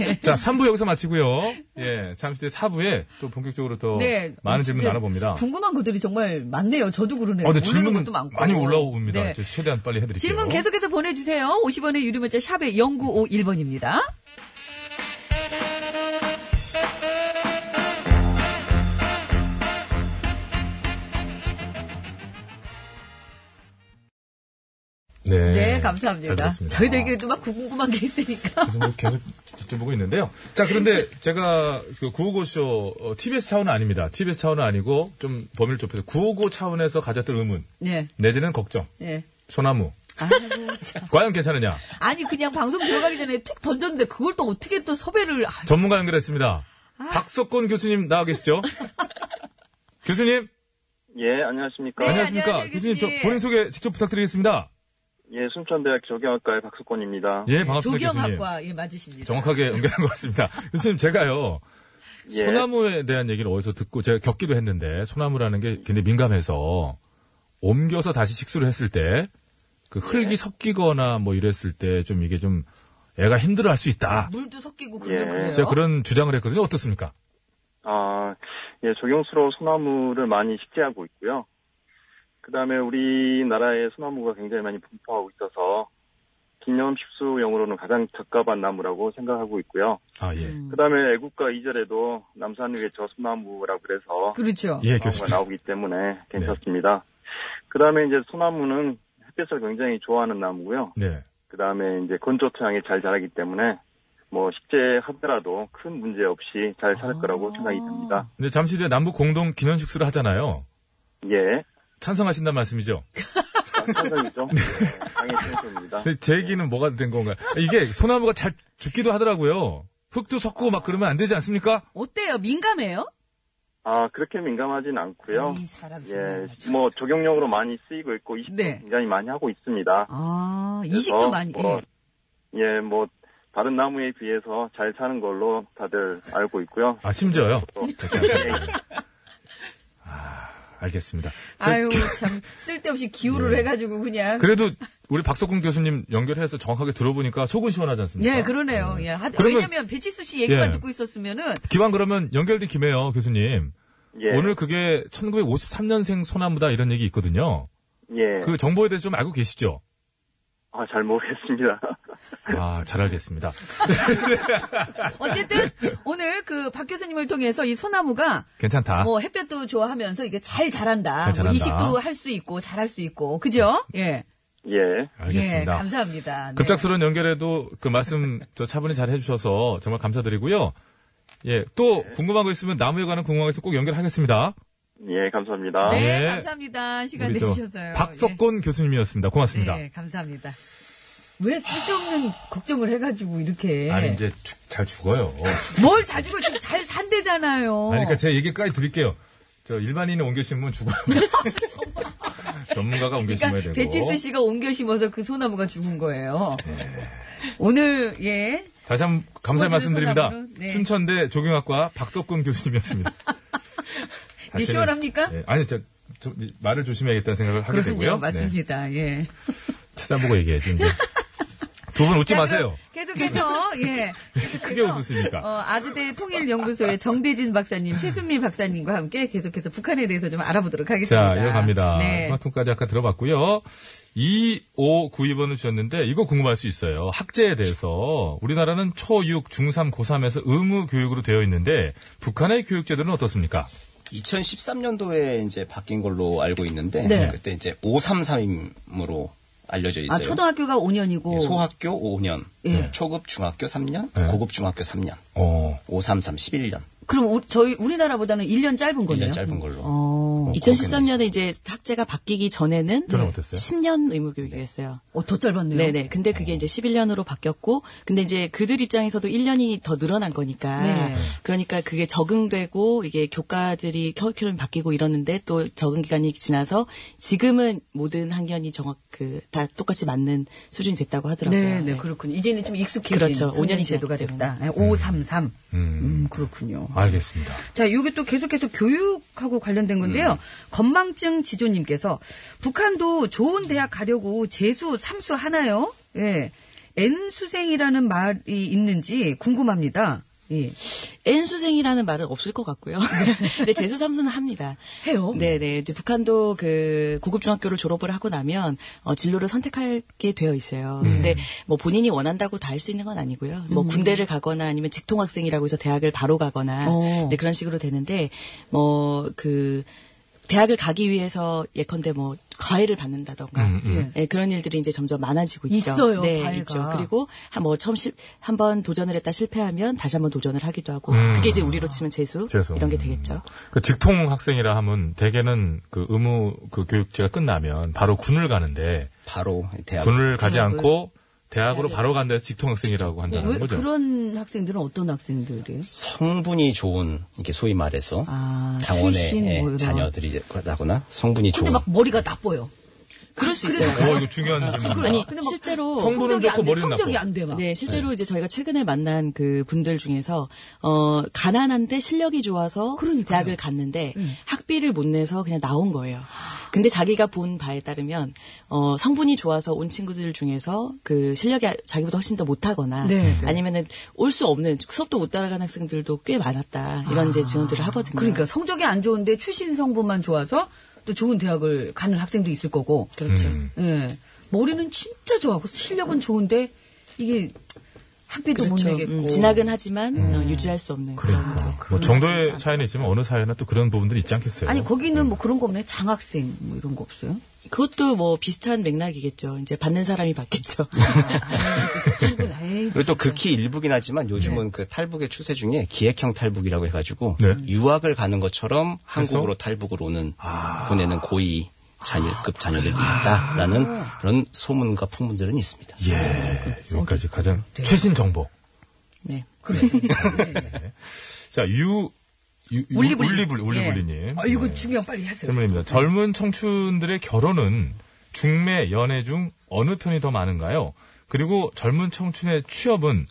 예. 자, 3부 여기서 마치고요. 예, 잠시 뒤에 4부에 또 본격적으로 또 네, 많은 질문 나눠봅니다. 궁금한 것들이 정말 많네요. 저도 그러네요. 어, 질문 것도 많고. 많이 올라옵니다. 네. 최대한 빨리 해드릴게요. 질문 계속해서 보내주세요. 50원의 유료 문자 샵에 0951번입니다. 네, 네, 잘 감사합니다. 저희들끼리도 막 궁금한 게 있으니까. 그래서 뭐 계속 지켜보고 있는데요. 자, 그런데 제가 그 955쇼 어, TBS 차원은 아닙니다. TBS 차원은 아니고 좀 범위를 좁혀서 955 차원에서 가졌던 의문 네, 내지는 걱정. 네. 소나무. 아이고, 참. 과연 괜찮으냐? 아니 그냥 방송 들어가기 전에 툭 던졌는데 그걸 또 어떻게 또 섭외를 아, 전문가 연결했습니다. 박석권 교수님 나와 계시죠? 교수님, 예, 안녕하십니까. 네, 안녕하십니까? 안녕하세요, 교수님, 저 교수님. 본인 소개 직접 부탁드리겠습니다. 예, 순천대학 조경학과의 박석권입니다. 예, 반갑습니다, 교수님. 조경학과 예 맞으십니다. 정확하게 연결한 것 같습니다. 교수님, 제가요, 예. 소나무에 대한 얘기를 어디서 듣고 제가 겪기도 했는데, 소나무라는 게 굉장히 민감해서, 옮겨서 다시 식수를 했을 때, 그 흙이 예. 섞이거나 뭐 이랬을 때 좀 이게 좀 애가 힘들어 할 수 있다. 물도 섞이고 예. 그러면 그래요. 제가 그런 주장을 했거든요. 어떻습니까? 아, 예, 조경수로 소나무를 많이 식재하고 있고요. 그 다음에 우리나라에 소나무가 굉장히 많이 분포하고 있어서 기념 식수용으로는 가장 적합한 나무라고 생각하고 있고요. 아, 예. 음. 그 다음에 애국가 2절에도 남산위의 저소나무라고 그래서 그렇죠. 예, 교수님. 나오기 때문에 괜찮습니다. 그 다음에 이제 소나무는 햇볕을 굉장히 좋아하는 나무고요. 네. 그 다음에 이제 건조 토양에 잘 자라기 때문에 뭐 식재 하더라도 큰 문제 없이 잘 자랄 거라고 생각이 듭니다. 근데 잠시 뒤에 남북 공동 기념식수를 하잖아요. 예. 찬성하신다는 말씀이죠? 상상이죠. 네, 당연히 찬성입니다. 근데 제 얘기는 뭐가 된 건가요? 이게 소나무가 잘 죽기도 하더라고요. 흙도 섞고 막 그러면 안 되지 않습니까? 어때요? 민감해요? 아, 그렇게 민감하진 않고요. 이 사람 예. 뭐 적용력으로 많이 쓰이고 있고 이식도 네. 굉장히 많이 하고 있습니다. 아, 이식도 많이. 뭐, 예. 예, 뭐 다른 나무에 비해서 잘 사는 걸로 다들 알고 있고요. 아, 심지어요? 또- 예, 알겠습니다. 아유, 참, 쓸데없이 기우를 네. 해가지고 그냥. 그래도 우리 박석훈 교수님 연결해서 정확하게 들어보니까 속은 시원하지 않습니까? 예, 그러네요. 예. 하- 그러면- 왜냐면 배치수 씨 얘기만 예. 듣고 있었으면은 기왕 그러면 연결된 김에요, 교수님. 예, 오늘 그게 1953년생 소나무다 이런 얘기 있거든요. 예. 그 정보에 대해서 좀 알고 계시죠? 아, 잘 모르겠습니다. 아, 잘 알겠습니다. 어쨌든 오늘 그 박 교수님을 통해서 이 소나무가 괜찮다. 뭐 햇볕도 좋아하면서 이게 잘 자란다. 잘뭐 자란다. 이식도 할 수 있고 잘할 수 있고. 그죠? 예. 예. 알겠습니다. 예, 감사합니다. 네. 급작스러운 연결에도 그 말씀 저 차분히 잘 해주셔서 정말 감사드리고요. 예, 또 궁금한 거 있으면 나무에 관한 궁금한 거 있으면 꼭 연결하겠습니다. 예, 감사합니다. 네, 예. 감사합니다. 시간 내주셔서요. 박석곤 교수님이었습니다. 예. 고맙습니다. 네, 감사합니다. 왜 쓸데없는 걱정을 해가지고 이렇게. 아니 이제 죽- 잘 죽어요. 뭘 자주가 지금 잘 산대잖아요. 아니, 그러니까 제 얘기까지 드릴게요. 저 일반인이 옮겨 심으면 죽어요. 전문가가 옮겨 심어야 그러니까 되고. 배치수 씨가 옮겨 심어서 그 소나무가 죽은 거예요. 오늘 예 다시 한번 감사의 말씀드립니다. 네. 순천대 조경학과 박석근 교수님이었습니다. 네, 시원합니까? 네, 아니, 저, 저, 말을 조심해야겠다는 생각을 하게 그렇군요. 되고요. 네, 맞습니다. 예. 찾아보고 얘기해야지, 이제. 두분 웃지 자, 마세요. 계속해서 예. 크게 웃으십니까? 어, 아주대 통일연구소의 정대진 박사님, 최순미 박사님과 함께 계속해서 북한에 대해서 좀 알아보도록 하겠습니다. 자, 이어갑니다. 네. 스마트폰까지 아까 들어봤고요. 2592번을 주셨는데, 이거 궁금할 수 있어요. 학제에 대해서. 우리나라는 초, 6, 중, 3, 고, 3에서 의무 교육으로 되어 있는데, 북한의 교육 제도는 어떻습니까? 2013년도에 이제 바뀐 걸로 알고 있는데 네. 그때 이제 533으로 알려져 있어요. 아, 초등학교가 5년이고. 예, 소학교 5년, 예. 초급 중학교 3년, 네. 고급 중학교 3년, 어. 533 11년. 그럼 우- 저희 우리나라보다는 1년 짧은 거네요. 1년 짧은 걸로. 어. 2013년에 이제 학제가 바뀌기 전에는 어땠어요? 10년 의무 교육이었어요. 어, 더 짧았네요. 네 네. 근데 그게 이제 11년으로 바뀌었고, 근데 이제 그들 입장에서도 1년이 더 늘어난 거니까. 네. 그러니까 그게 적응되고, 이게 교과들이 커리큘럼이 바뀌고 이러는데 또 적응 기간이 지나서 지금은 모든 학년이 정확, 그, 다 똑같이 맞는 수준이 됐다고 하더라고요. 네, 네, 그렇군요. 이제는 좀 익숙해진 그렇죠. 5년이 제도가 됐다. 네, 533. 음, 음, 그렇군요. 알겠습니다. 자, 요게 또 계속해서 교육하고 관련된 건데요. 음. 건망증 지조님께서 북한도 좋은 대학 가려고 재수, 삼수 하나요? 예. N수생이라는 말이 있는지 궁금합니다. 예. N수생이라는 말은 없을 것 같고요. 근데 재수 삼수는 합니다. 해요? 네네. 이제 북한도 그 고급 중학교를 졸업을 하고 나면 어, 진로를 선택하게 되어 있어요. 음. 근데 뭐 본인이 원한다고 다 할 수 있는 건 아니고요. 뭐 음. 군대를 가거나 아니면 직통학생이라고 해서 대학을 바로 가거나 어. 네, 그런 식으로 되는데 뭐그 대학을 가기 위해서 예컨대 뭐 과외를 받는다던가 음, 음. 예, 그런 일들이 이제 점점 많아지고 있죠. 있어요, 네, 과외가. 있죠. 그리고 한뭐 처음 한 번 도전을 했다 실패하면 다시 한번 도전을 하기도 하고 음. 그게 이제 우리로 치면 재수, 재수. 이런 게 되겠죠. 그 직통 학생이라 하면 대개는 그 의무 그 교육제가 끝나면 바로 군을 가는데 바로 대학 군을 가지 대학을. 않고 대학으로 대학을. 바로 간다 해서 직통 학생이라고 한다는 왜 거죠. 그런 학생들은 어떤 학생들이에요? 성분이 좋은 이게 소위 말해서 아, 당원의 예, 뭐 이런. 자녀들이라거나 성분이 근데 좋은 막 머리가 나빠요. 그럴 수 있어요. 어, 이거 중요한 질문. 아니 실제로 성분은 좋고 안 돼, 머리는 성적이 나빠. 안 돼, 막. 네, 실제로 이제 저희가 최근에 만난 그 분들 중에서 어 가난한데 실력이 좋아서 그러니까요. 대학을 갔는데 네. 학비를 못 내서 그냥 나온 거예요. 근데 자기가 본 바에 따르면 어 성분이 좋아서 온 친구들 중에서 그 실력이 자기보다 훨씬 더 못하거나 네, 네. 아니면은 올 수 없는 수업도 못 따라가는 학생들도 꽤 많았다 이런 이제 증언들을 하거든요. 그러니까 성적이 안 좋은데 출신 성분만 좋아서 또 좋은 대학을 가는 학생도 있을 거고. 그렇죠. 음. 예. 머리는 진짜 좋아하고 실력은 좋은데 이게 학비도 그렇죠. 못 내겠고. 음, 진학은 하지만 어, 유지할 수 없는 그런 그러니까. 거. 뭐 정도의 차이는 있지만 어느 사회나 또 그런 부분들이 있지 않겠어요. 아니 거기는 뭐 그런 거 없나요? 장학생 뭐 이런 거 없어요? 그것도 뭐 비슷한 맥락이겠죠. 이제 받는 사람이 받겠죠. 에이, 그리고 또 극히 일부긴 하지만 요즘은 그 탈북의 추세 중에 기획형 탈북이라고 해가지고 네. 유학을 가는 것처럼 한국으로 탈북을 오는 보내는 고위 자녀급 자녀들도 있다라는 그런 소문과 풍문들은 있습니다. 예, 여기까지 가장 최신 정보. 네. 자, 유, 유, 유- 울리불리. 울리불리, 울리불리님. 예. 아, 이거 네. 중요한 빨리 하세요. 질문입니다. 젊은 청춘들의 결혼은 중매, 연애 중 어느 편이 더 많은가요? 그리고 젊은 청춘의 취업은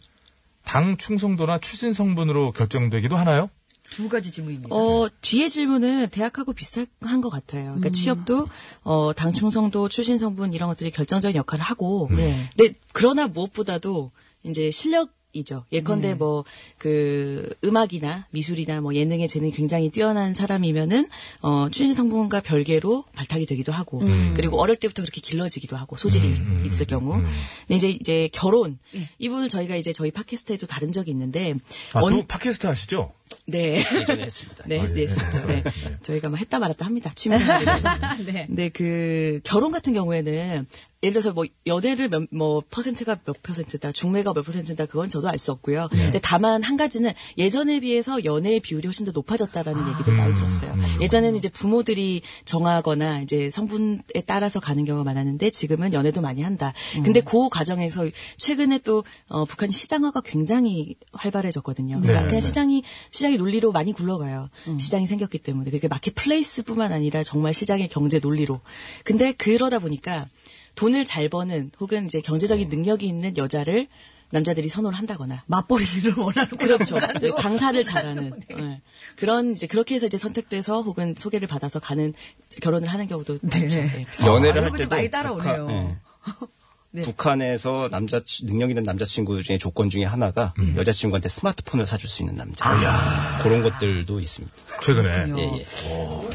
당 충성도나 출신 성분으로 결정되기도 하나요? 두 가지 질문입니다. 어, 뒤에 질문은 대학하고 비슷한 것 같아요. 그러니까 취업도, 어, 당 충성도, 출신 성분 이런 것들이 결정적인 역할을 하고, 네. 근데 그러나 무엇보다도 이제 실력 이죠. 예컨대 뭐, 그, 음악이나 미술이나 뭐 예능에 재능이 굉장히 뛰어난 사람이면은, 어, 출신 성분과 별개로 발탁이 되기도 하고, 그리고 어릴 때부터 그렇게 길러지기도 하고, 소질이 음, 있을 경우. 음. 근데 이제, 이제 결혼. 이분을 저희가 이제 저희 팟캐스트에도 다룬 적이 있는데, 아, 언- 두 팟캐스트 하시죠? 네. 예전에 했습니다. 네, 아, 네, 예. 네. 네. 저희가 뭐 했다 말았다 합니다. 취미생활에서. 네. 근데 그 결혼 같은 경우에는 예를 들어서 뭐 연애를 몇, 뭐 퍼센트가 몇 퍼센트다, 중매가 몇 퍼센트다, 그건 저도 알 수 없고요. 네. 근데 다만 한 가지는 예전에 비해서 연애의 비율이 훨씬 더 높아졌다라는 얘기를 많이 들었어요. 음. 예전에는 이제 부모들이 정하거나 이제 성분에 따라서 가는 경우가 많았는데 지금은 연애도 많이 한다. 근데 그 과정에서 최근에 또 어, 북한 시장화가 굉장히 활발해졌거든요. 그러니까 네, 그냥 네. 시장이 시장이 논리로 많이 굴러가요. 시장이 생겼기 때문에 그게 마켓플레이스뿐만 아니라 정말 시장의 경제 논리로. 근데 그러다 보니까 돈을 잘 버는 혹은 이제 경제적인 능력이 있는 여자를 남자들이 선호를 한다거나 맞벌이를 원하는 그렇죠. 네, 장사를 잘하는 네. 네. 그런 이제 그렇게 해서 이제 선택돼서 혹은 소개를 받아서 가는 결혼을 하는 경우도 네. 많죠. 네. 연애를 아, 할 때도 많이 따라오네요. 북한- 예. 네. 북한에서 남자 능력 있는 남자친구 중에 조건 중에 하나가 음. 여자친구한테 스마트폰을 사줄 수 있는 남자. 그런 것들도 있습니다. 최근에. 예, 예.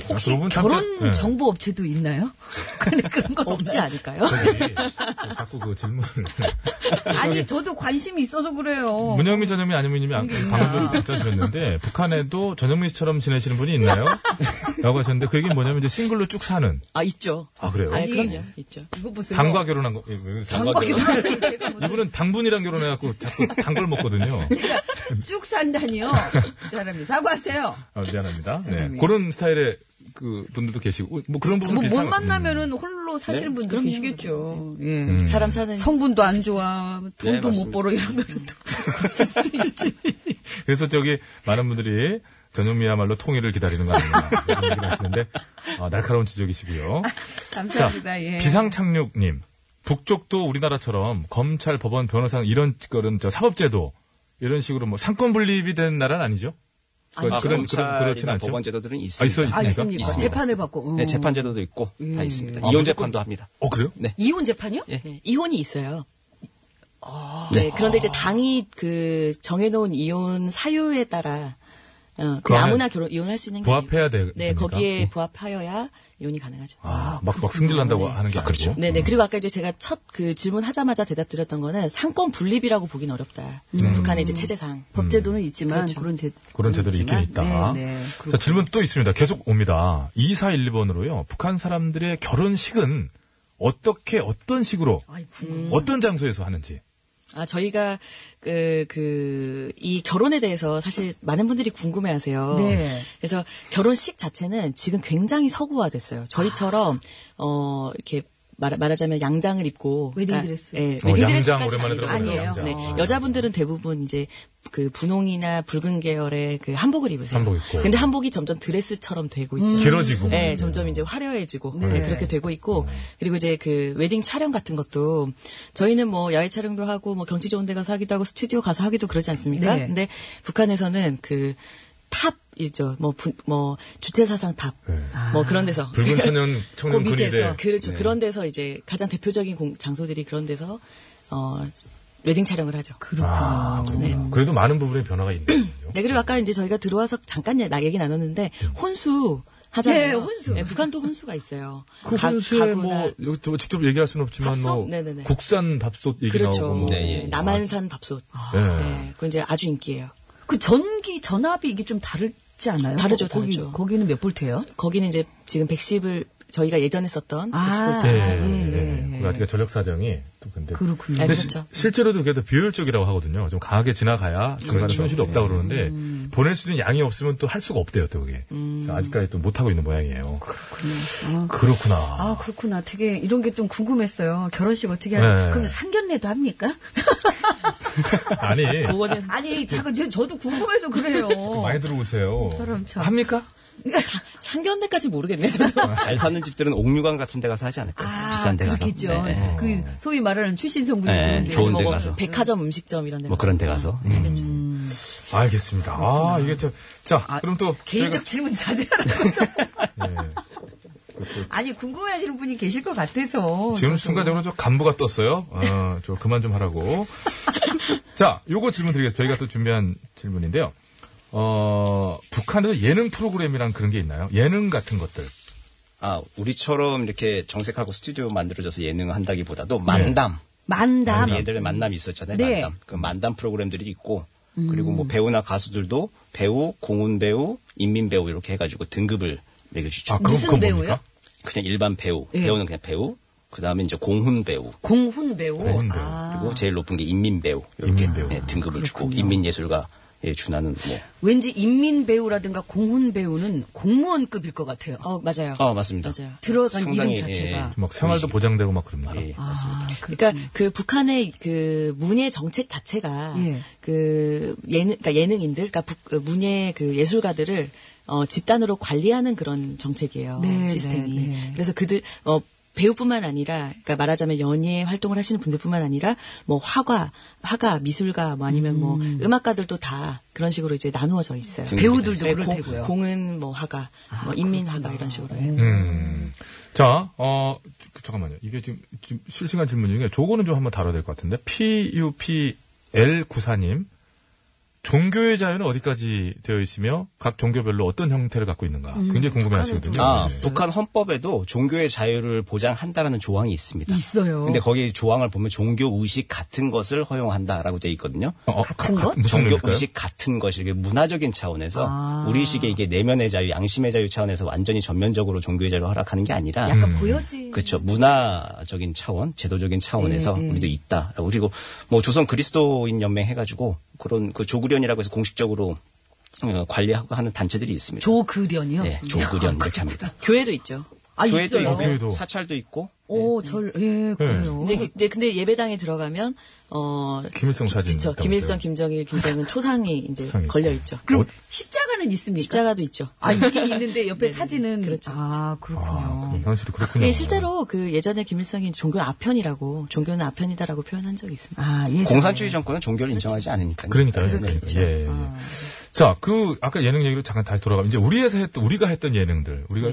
혹시 그러면 참 결혼 저- 예. 정보 업체도 있나요? 그런 건 없지 없나요? 않을까요? 자꾸 그 질문을. 아니 저도 관심이 있어서 그래요. 문영민 전현민 안현민님이 아- 방금도 문자 주셨는데 북한에도 전현민 씨처럼 지내시는 분이 있나요? 라고 하셨는데 그 얘기는 뭐냐면 이제 싱글로 쭉 사는. 아 있죠. 아 그래요? 아니, 그럼요. 있죠. 이거 보세요. 당과 결혼한 거. 무슨 이분은 당분이랑 결혼해갖고 자꾸 단 걸 먹거든요. 쭉 산다니요. 이 사람이 사과하세요. 아, 미안합니다. 네. 그런 스타일의 그 분들도 계시고 뭐 그런 부분 뭐못 비슷한 만나면은 홀로 사시는 네? 분들 계시겠죠. 예. 음. 사람 사는 성분도 안 좋아. 돈도 네, 못. 벌어 이러면 또 그러실 수도 있지. 그래서 저기 많은 분들이 전현미야말로 통일을 기다리는 거 아니냐 이런 얘기를 하시는데 아, 날카로운 지적이시고요. 감사합니다. 예. 비상착륙님 북쪽도 우리나라처럼 검찰, 법원, 변호사 이런 거는 저 사법제도 이런 식으로 뭐 상권 분립이 된 나라는 아니죠? 그- 아, 그런 검찰이나 그렇진 않죠. 법원 제도들은 아, 있습니다. 있어 아, 있습니까? 있습니까? 있습니다. 재판을 받고. 네, 어. 재판 제도도 있고 다 예. 있습니다. 아, 이혼 재판도 합니다. 어 그래요? 네. 이혼 재판이요? 예. 네, 이혼이 있어요. 아. 네, 그런데 이제 당이 그 정해놓은 이혼 사유에 따라 어, 그 아무나 결혼 이혼할 수 있는 게 부합해야 돼. 네, 됩니까? 거기에 부합하여야 이혼이 가능하죠. 아, 막, 막 승질난다고 네. 하는 게 아니고. 네네. 그리고 아까 이제 제가 첫 그 질문 하자마자 대답 드렸던 거는 상권 분립이라고 보긴 어렵다. 음. 북한의 이제 체제상. 법제도는 있지만 그렇죠. 그런 제 그런 제도들이 있긴 있다. 네, 네. 자, 질문 또 있습니다. 계속 옵니다. 2412번으로요. 북한 사람들의 결혼식은 어떻게, 어떤 식으로, 음. 어떤 장소에서 하는지. 아, 저희가, 그, 그, 이 결혼에 대해서 사실 많은 분들이 궁금해 하세요. 네. 그래서 결혼식 자체는 지금 굉장히 서구화 됐어요. 저희처럼, 어, 이렇게 말, 말하자면 양장을 입고. 웨딩드레스. 아, 예, 어, 웨딩드레스까지는 양장 오랜만에 들어보네요, 아니에요. 양장. 네. 어. 여자분들은 대부분 이제 그 분홍이나 붉은 계열의 그 한복을 입으세요. 한복 입고. 근데 한복이 점점 드레스처럼 되고 있죠. 길어지고. 네, 점점 이제 화려해지고 네. 네, 그렇게 되고 있고 그리고 이제 그 웨딩 촬영 같은 것도 저희는 뭐 야외 촬영도 하고 뭐 경치 좋은 데 가서 하기도 하고 스튜디오 가서 하기도 그러지 않습니까? 네. 근데 북한에서는 그 탑이죠. 뭐, 부- 뭐 주체 사상 탑. 네. 뭐 그런 데서 붉은 청년, 청년 그. 근위대. 그렇죠. 네. 그런 데서 이제 가장 대표적인 공- 장소들이 그런 데서 어 웨딩 촬영을 하죠. 아, 그렇구나. 그래도 많은 부분에 변화가 있네요. 네, 그리고 아까 이제 저희가 들어와서 잠깐 나 얘기 나눴는데 혼수 하잖아요. 네, 혼수. 북한도 혼수가 있어요. 그 가- 혼수에 가구나 뭐, 직접 얘기할 수는 없지만 뭐, 밥솥? 네네네. 국산 밥솥 얘기 그렇죠. 나오고 뭐. 네, 남한산 밥솥. 네. 네, 그건 이제 아주 인기예요. 그 전기 전압이 이게 좀 다르지 않아요? 다르죠, 거- 거기, 다르죠. 거기는 몇 볼트예요? 거기는 이제 지금 110을 저희가 예전에 썼던 아, 110볼트. 네, 네, 네, 네, 네. 우리가 전력 사정이 또 근데 그렇군요. 네, 근데 그렇죠. 시- 실제로도 그게 더 비효율적이라고 하거든요. 좀 강하게 지나가야 중간에 그렇죠. 손실이 없다 고 그러는데 음. 보낼 수 있는 양이 없으면 또 할 수가 없대요, 또 그게. 그래서 아직까지 또 못 하고 있는 모양이에요. 아, 그렇구나. 아, 그렇구나. 되게 이런 게 좀 궁금했어요. 결혼식 어떻게 하는 네. 그럼 상견례도 합니까? 아니, 아니, 저, 저도 궁금해서 그래요. 많이 들어오세요. 사람 참. 합니까? 상견례까지 모르겠네, 저도. 잘 사는 집들은 옥류관 같은 데 가서 하지 않을까요? 아, 비싼 데 가서. 그렇겠죠. 네. 그, 소위 말하는 출신 성분이 네, 그런 데. 좋은 데뭐 가서. 백화점 음식점 이런 데. 뭐 그런 데 가서. 하겠죠. 알겠습니다. 아, 이게 저, 자, 그럼 또. 개인적 질문 자제하는 거죠. 저희가, 네. 아니, 궁금해 하시는 분이 계실 것 같아서. 지금 저도. 순간적으로 저 간부가 떴어요. 어, 저 그만 좀 하라고. 자, 요거 질문 드리겠습니다. 저희가 또 준비한 질문인데요. 어, 북한에도 예능 프로그램이랑 그런 게 있나요? 예능 같은 것들. 아, 우리처럼 이렇게 정색하고 스튜디오 만들어져서 예능을 한다기보다도 만담. 만담. 우리 애들의 만남이 있었잖아요. 네. 만담. 그 만담 프로그램들이 있고 그리고 뭐 배우나 가수들도 배우, 공훈 배우, 인민 배우 이렇게 해가지고 등급을 매겨주죠. 아, 그건, 무슨 그건 배우요? 뭡니까? 그냥 일반 배우. 예. 배우는 그냥 배우. 그 다음에 이제 공훈 배우. 공훈 배우. 공훈 배우. 아, 그리고 제일 높은 게 인민 배우. 이렇게 인민 배우. 네, 등급을 주고 인민 예술가 에 준하는 뭐. 왠지 인민 배우라든가 공훈 배우는 공무원급일 것 같아요. 어, 맞아요. 아 맞습니다. 맞아요. 들어간 상당히, 이름 자체가. 막 생활도 보장되고 막 그럽니까? 예, 맞습니다. 아, 그러니까 그 북한의 그 문예 정책 자체가 예. 그 예능 그러니까 예능인들 그러니까 북, 그 문예 그 예술가들을 어 집단으로 관리하는 그런 정책이에요. 네, 시스템이. 네, 네. 그래서 그들 어 배우뿐만 아니라 그러니까 말하자면 연예 활동을 하시는 분들뿐만 아니라 뭐 화가, 화가, 미술가 뭐 아니면 뭐 음악가들도 다 그런 식으로 이제 나누어져 있어요. 배우들도 네, 그럴 공- 테고요. 공은 뭐 화가, 뭐 인민 화가 이런 식으로 해요. 음. 자, 어, 잠깐만요. 이게 지금, 지금 실시간 질문 중에 저거는 좀 한번 다뤄야 될 것 같은데. PUPL94님. 종교의 자유는 어디까지 되어 있으며 각 종교별로 어떤 형태를 갖고 있는가 음, 굉장히 궁금해 하시거든요. 아, 네. 북한 헌법에도 종교의 자유를 보장한다라는 조항이 있습니다. 있어요. 근데 거기 조항을 보면 종교 의식 같은 것을 허용한다라고 되어 있거든요. 어, 같은 것? 무슨 종교 의미일까요? 의식 같은 것이 이게 문화적인 차원에서 아. 우리식의 이게 내면의 자유, 양심의 자유 차원에서 완전히 전면적으로 종교의 자유를 허락하는 게 아니라 약간 음. 보여지. 그렇죠. 문화적인 차원, 제도적인 차원에서 예, 예. 우리도 있다. 그리고 뭐 조선 그리스도인 연맹 해가지고 그런 그 조그련이라고 해서 공식적으로 어, 관리하고 하는 단체들이 있습니다. 조그련이요? 네, 조그련 이렇게 합니다. 교회도 있죠. 아, 교회도 있어요. 있고 교회도. 사찰도 있고 오, 절, 예, 그래요. 이제, 그- 이제 근데 예배당에 들어가면 어 김일성 사진. 있다고 김일성. 김정일, 김정은 초상이 이제 초상이 있고. 걸려 있죠. 그럼 십자가는 있습니까? 십자가도 있죠. 아, 있긴 있는데 옆에 사진은. 그렇죠, 아, 그렇군요. 아, 그럼 현실이 그렇군요. 예, 실제로 그 예전에 김일성이 종교 아편이라고 종교는 아편이다라고 표현한 적이 있습니다. 아, 예. 공산주의 정권은 종교를 인정하지 않으니까요. 그러니까요. 네. 그러니까. 예, 예. 자, 그 아까 예능 얘기로 잠깐 다시 돌아가면 이제 우리에서 했던 우리가 했던 예능들 우리가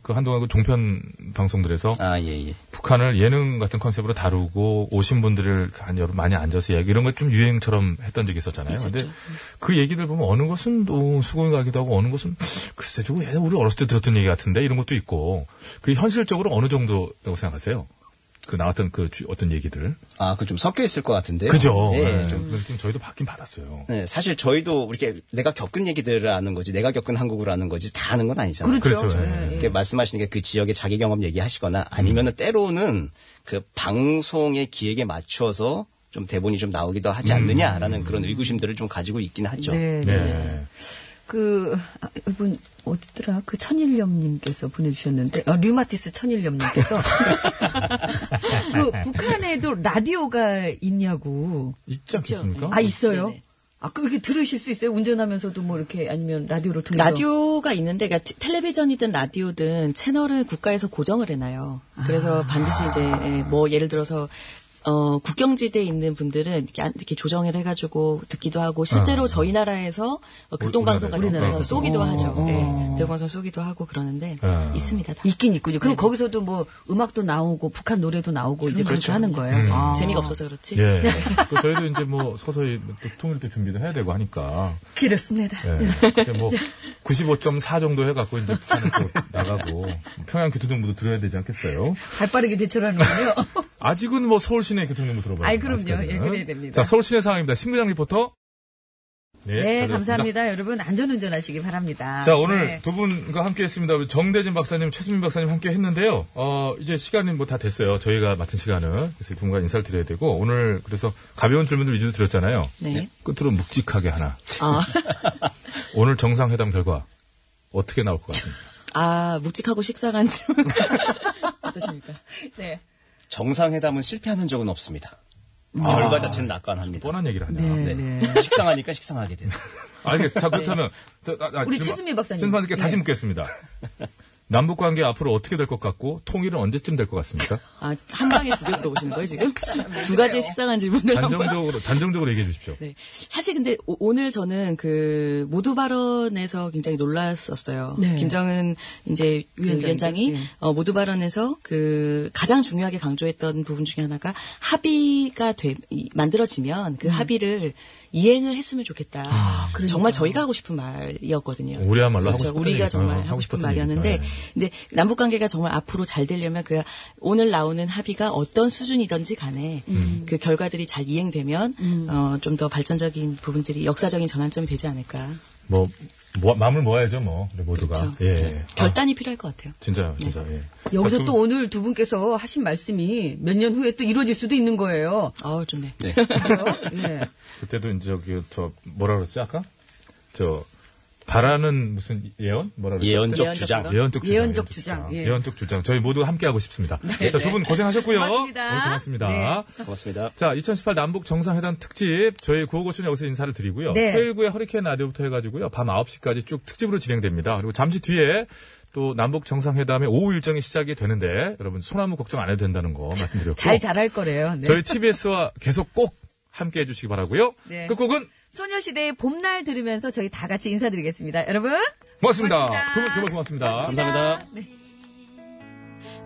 그 한동안 그 종편 방송들에서 아, 예, 예. 북한을 예능 같은 컨셉으로 다루고 오신 분들을 한 여러 많이 앉아서 얘기 이런 것 좀 유행처럼 했던 적이 있었잖아요. 있었죠. 근데 그 얘기들 보면 어느 것은 또 수긍이 가기도 하고 어느 것은 글쎄 저거 옛날에 우리 어렸을 때 들었던 얘기 같은데 이런 것도 있고 그 현실적으로 어느 정도라고 생각하세요? 그 나왔던 그 주- 어떤 얘기들. 아, 그 좀 섞여 있을 것 같은데요. 그죠? 네, 네, 좀 저희도 받긴 받았어요. 네, 사실 저희도 이렇게 내가 겪은 얘기들을 아는 거지, 내가 겪은 한국을 아는 거지, 다 아는 건 아니잖아요. 그렇죠. 그렇죠. 네, 예. 이렇게 말씀하시는 게 그 지역의 자기 경험 얘기하시거나 아니면은 때로는 그 방송의 기획에 맞춰서 좀 대본이 좀 나오기도 하지 않느냐라는 그런 의구심들을 좀 가지고 있긴 하죠. 네, 네. 네. 그, 아, 이분, 어디더라? 그 천일염님께서 보내주셨는데, 어, 류마티스 천일염님께서. 그, 북한에도 라디오가 있냐고. 있지 않겠습니까? 아, 있어요? 네네. 아, 그 이렇게 들으실 수 있어요? 운전하면서도 뭐 이렇게 아니면 라디오로 통해서? 라디오가 있는데, 그러니까 테- 텔레비전이든 라디오든 채널을 국가에서 고정을 해놔요. 그래서 반드시 이제 예, 뭐 예를 들어서 어, 국경지대에 있는 분들은 이렇게, 안- 이렇게 조정을 해가지고 듣기도 하고 실제로 아. 저희 나라에서 어, 교통방송 같은 우리나라에서. 데서 쏘기도 어, 하죠. 어. 예, 대방송 쏘기도 하고 그러는데 아. 있습니다. 다. 있긴 있군요. 그럼 네네. 거기서도 뭐 음악도 나오고 북한 노래도 나오고 이제 그렇게 그렇죠. 하는 거예요. 음. 아. 재미가 없어서 그렇지. 예. 그 저희도 이제 뭐 서서히 또 통일 때 준비도 해야 되고 하니까. 그렇습니다. 예. 뭐95.4 정도 해갖고 이제 북한에 또 나가고 평양 교통정보도 들어야 되지 않겠어요? 발 빠르게 대처하는군요. 아직은 뭐 서울 시내 교통 정보 들어봐요. 아이, 그럼요. 예, 그래야 됩니다. 자, 서울 시내 상황입니다. 신부장 리포터. 네, 네. 감사합니다. 여러분 안전 운전 하시기 바랍니다. 자, 오늘 네. 두 분과 함께 했습니다. 우리 정대진 박사님, 최수민 박사님 함께 했는데요. 어, 이제 시간이 뭐 다 됐어요. 저희가 맡은 시간은. 그래서 두 분과 인사를 드려야 되고, 오늘 그래서 가벼운 질문들 위주로 드렸잖아요. 네. 끝으로 묵직하게 하나. 아, 오늘 정상회담 결과 어떻게 나올 것 같습니까? 아 묵직하고 식상한 질문. 어떠십니까? 네. 정상회담은 실패하는 적은 없습니다. 결과 자체는 낙관합니다. 뻔한 얘기를 하냐. 네, 네. 식상하니까 식상하게 되는. 알겠습니다. 자, 그렇다면. 저, 아, 아, 우리 최수민 박사님. 최수민 박사님께 다시 네. 묻겠습니다. 남북 관계 앞으로 어떻게 될 것 같고, 통일은 언제쯤 될 것 같습니까? 아, 한 방에 두 개 물어보시는 거예요, 지금? 두 가지 식상한 질문을. 단정적으로, 단정적으로 얘기해 주십시오. 네. 사실 근데 오, 늘 저는 그 모두 발언에서 굉장히 놀랐었어요. 네. 김정은 이제 그 위원장이죠. 위원장이 예. 어, 모두 발언에서 그 가장 중요하게 강조했던 부분 중에 하나가 합의가 돼, 이- 만들어지면 그 합의를 이행을 했으면 좋겠다. 정말 저희가 하고 싶은 말이었거든요. 우리야말로 하고 그렇죠. 싶었던 우리가 얘기죠. 정말 어, 하고, 하고 싶은 말이었는데, 얘기죠. 예. 근데 남북 관계가 정말 앞으로 잘 되려면 그 오늘 나오는 합의가 어떤 수준이든지 간에 그 결과들이 잘 이행되면 어, 좀 더 발전적인 부분들이 역사적인 전환점이 되지 않을까. 뭐, 뭐, 마음을 모아야죠, 뭐. 우리 모두가. 그렇죠. 예. 아, 결단이 필요할 것 같아요. 진짜, 진짜, 예. 여기서 자, 또 오늘 두 분께서 하신 말씀이 몇 년 후에 또 이루어질 수도 있는 거예요. 아우 좋네. 네. 그죠? 예. 그때도 이제 저기, 저, 뭐라 그랬지, 아까? 저, 바라는 무슨 예언? 뭐라 그랬지? 예언적 예언적 주장. 예언적 주장. 예언적 주장, 예. 예언적 주장. 저희 모두 함께 하고 싶습니다. 자, 두분 고생하셨고요. 고맙습니다. 오늘 고맙습니다. 네. 고맙습니다. 자, 2018 남북 정상회담 특집 저희 구호고쇼는 여기서 인사를 드리고요. 네. 토요일 구에 허리케인 라디오부터 해가지고요. 밤 9시까지 쭉 특집으로 진행됩니다. 그리고 잠시 뒤에 또 남북 정상회담의 오후 일정이 시작이 되는데 여러분 소나무 걱정 안 해도 된다는 거 말씀드렸고 잘 잘할 거래요. 네. 저희 TBS와 계속 꼭 함께 해주시기 바라고요. 네. 끝곡은 소녀시대의 봄날 들으면서 저희 다 같이 인사드리겠습니다. 여러분. 고맙습니다. 고맙습니다. 두분 정말 고맙습니다. 감사합니다. 네.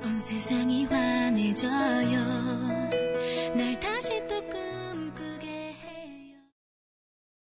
온 세상이 환해져요 날 다시 또 끄.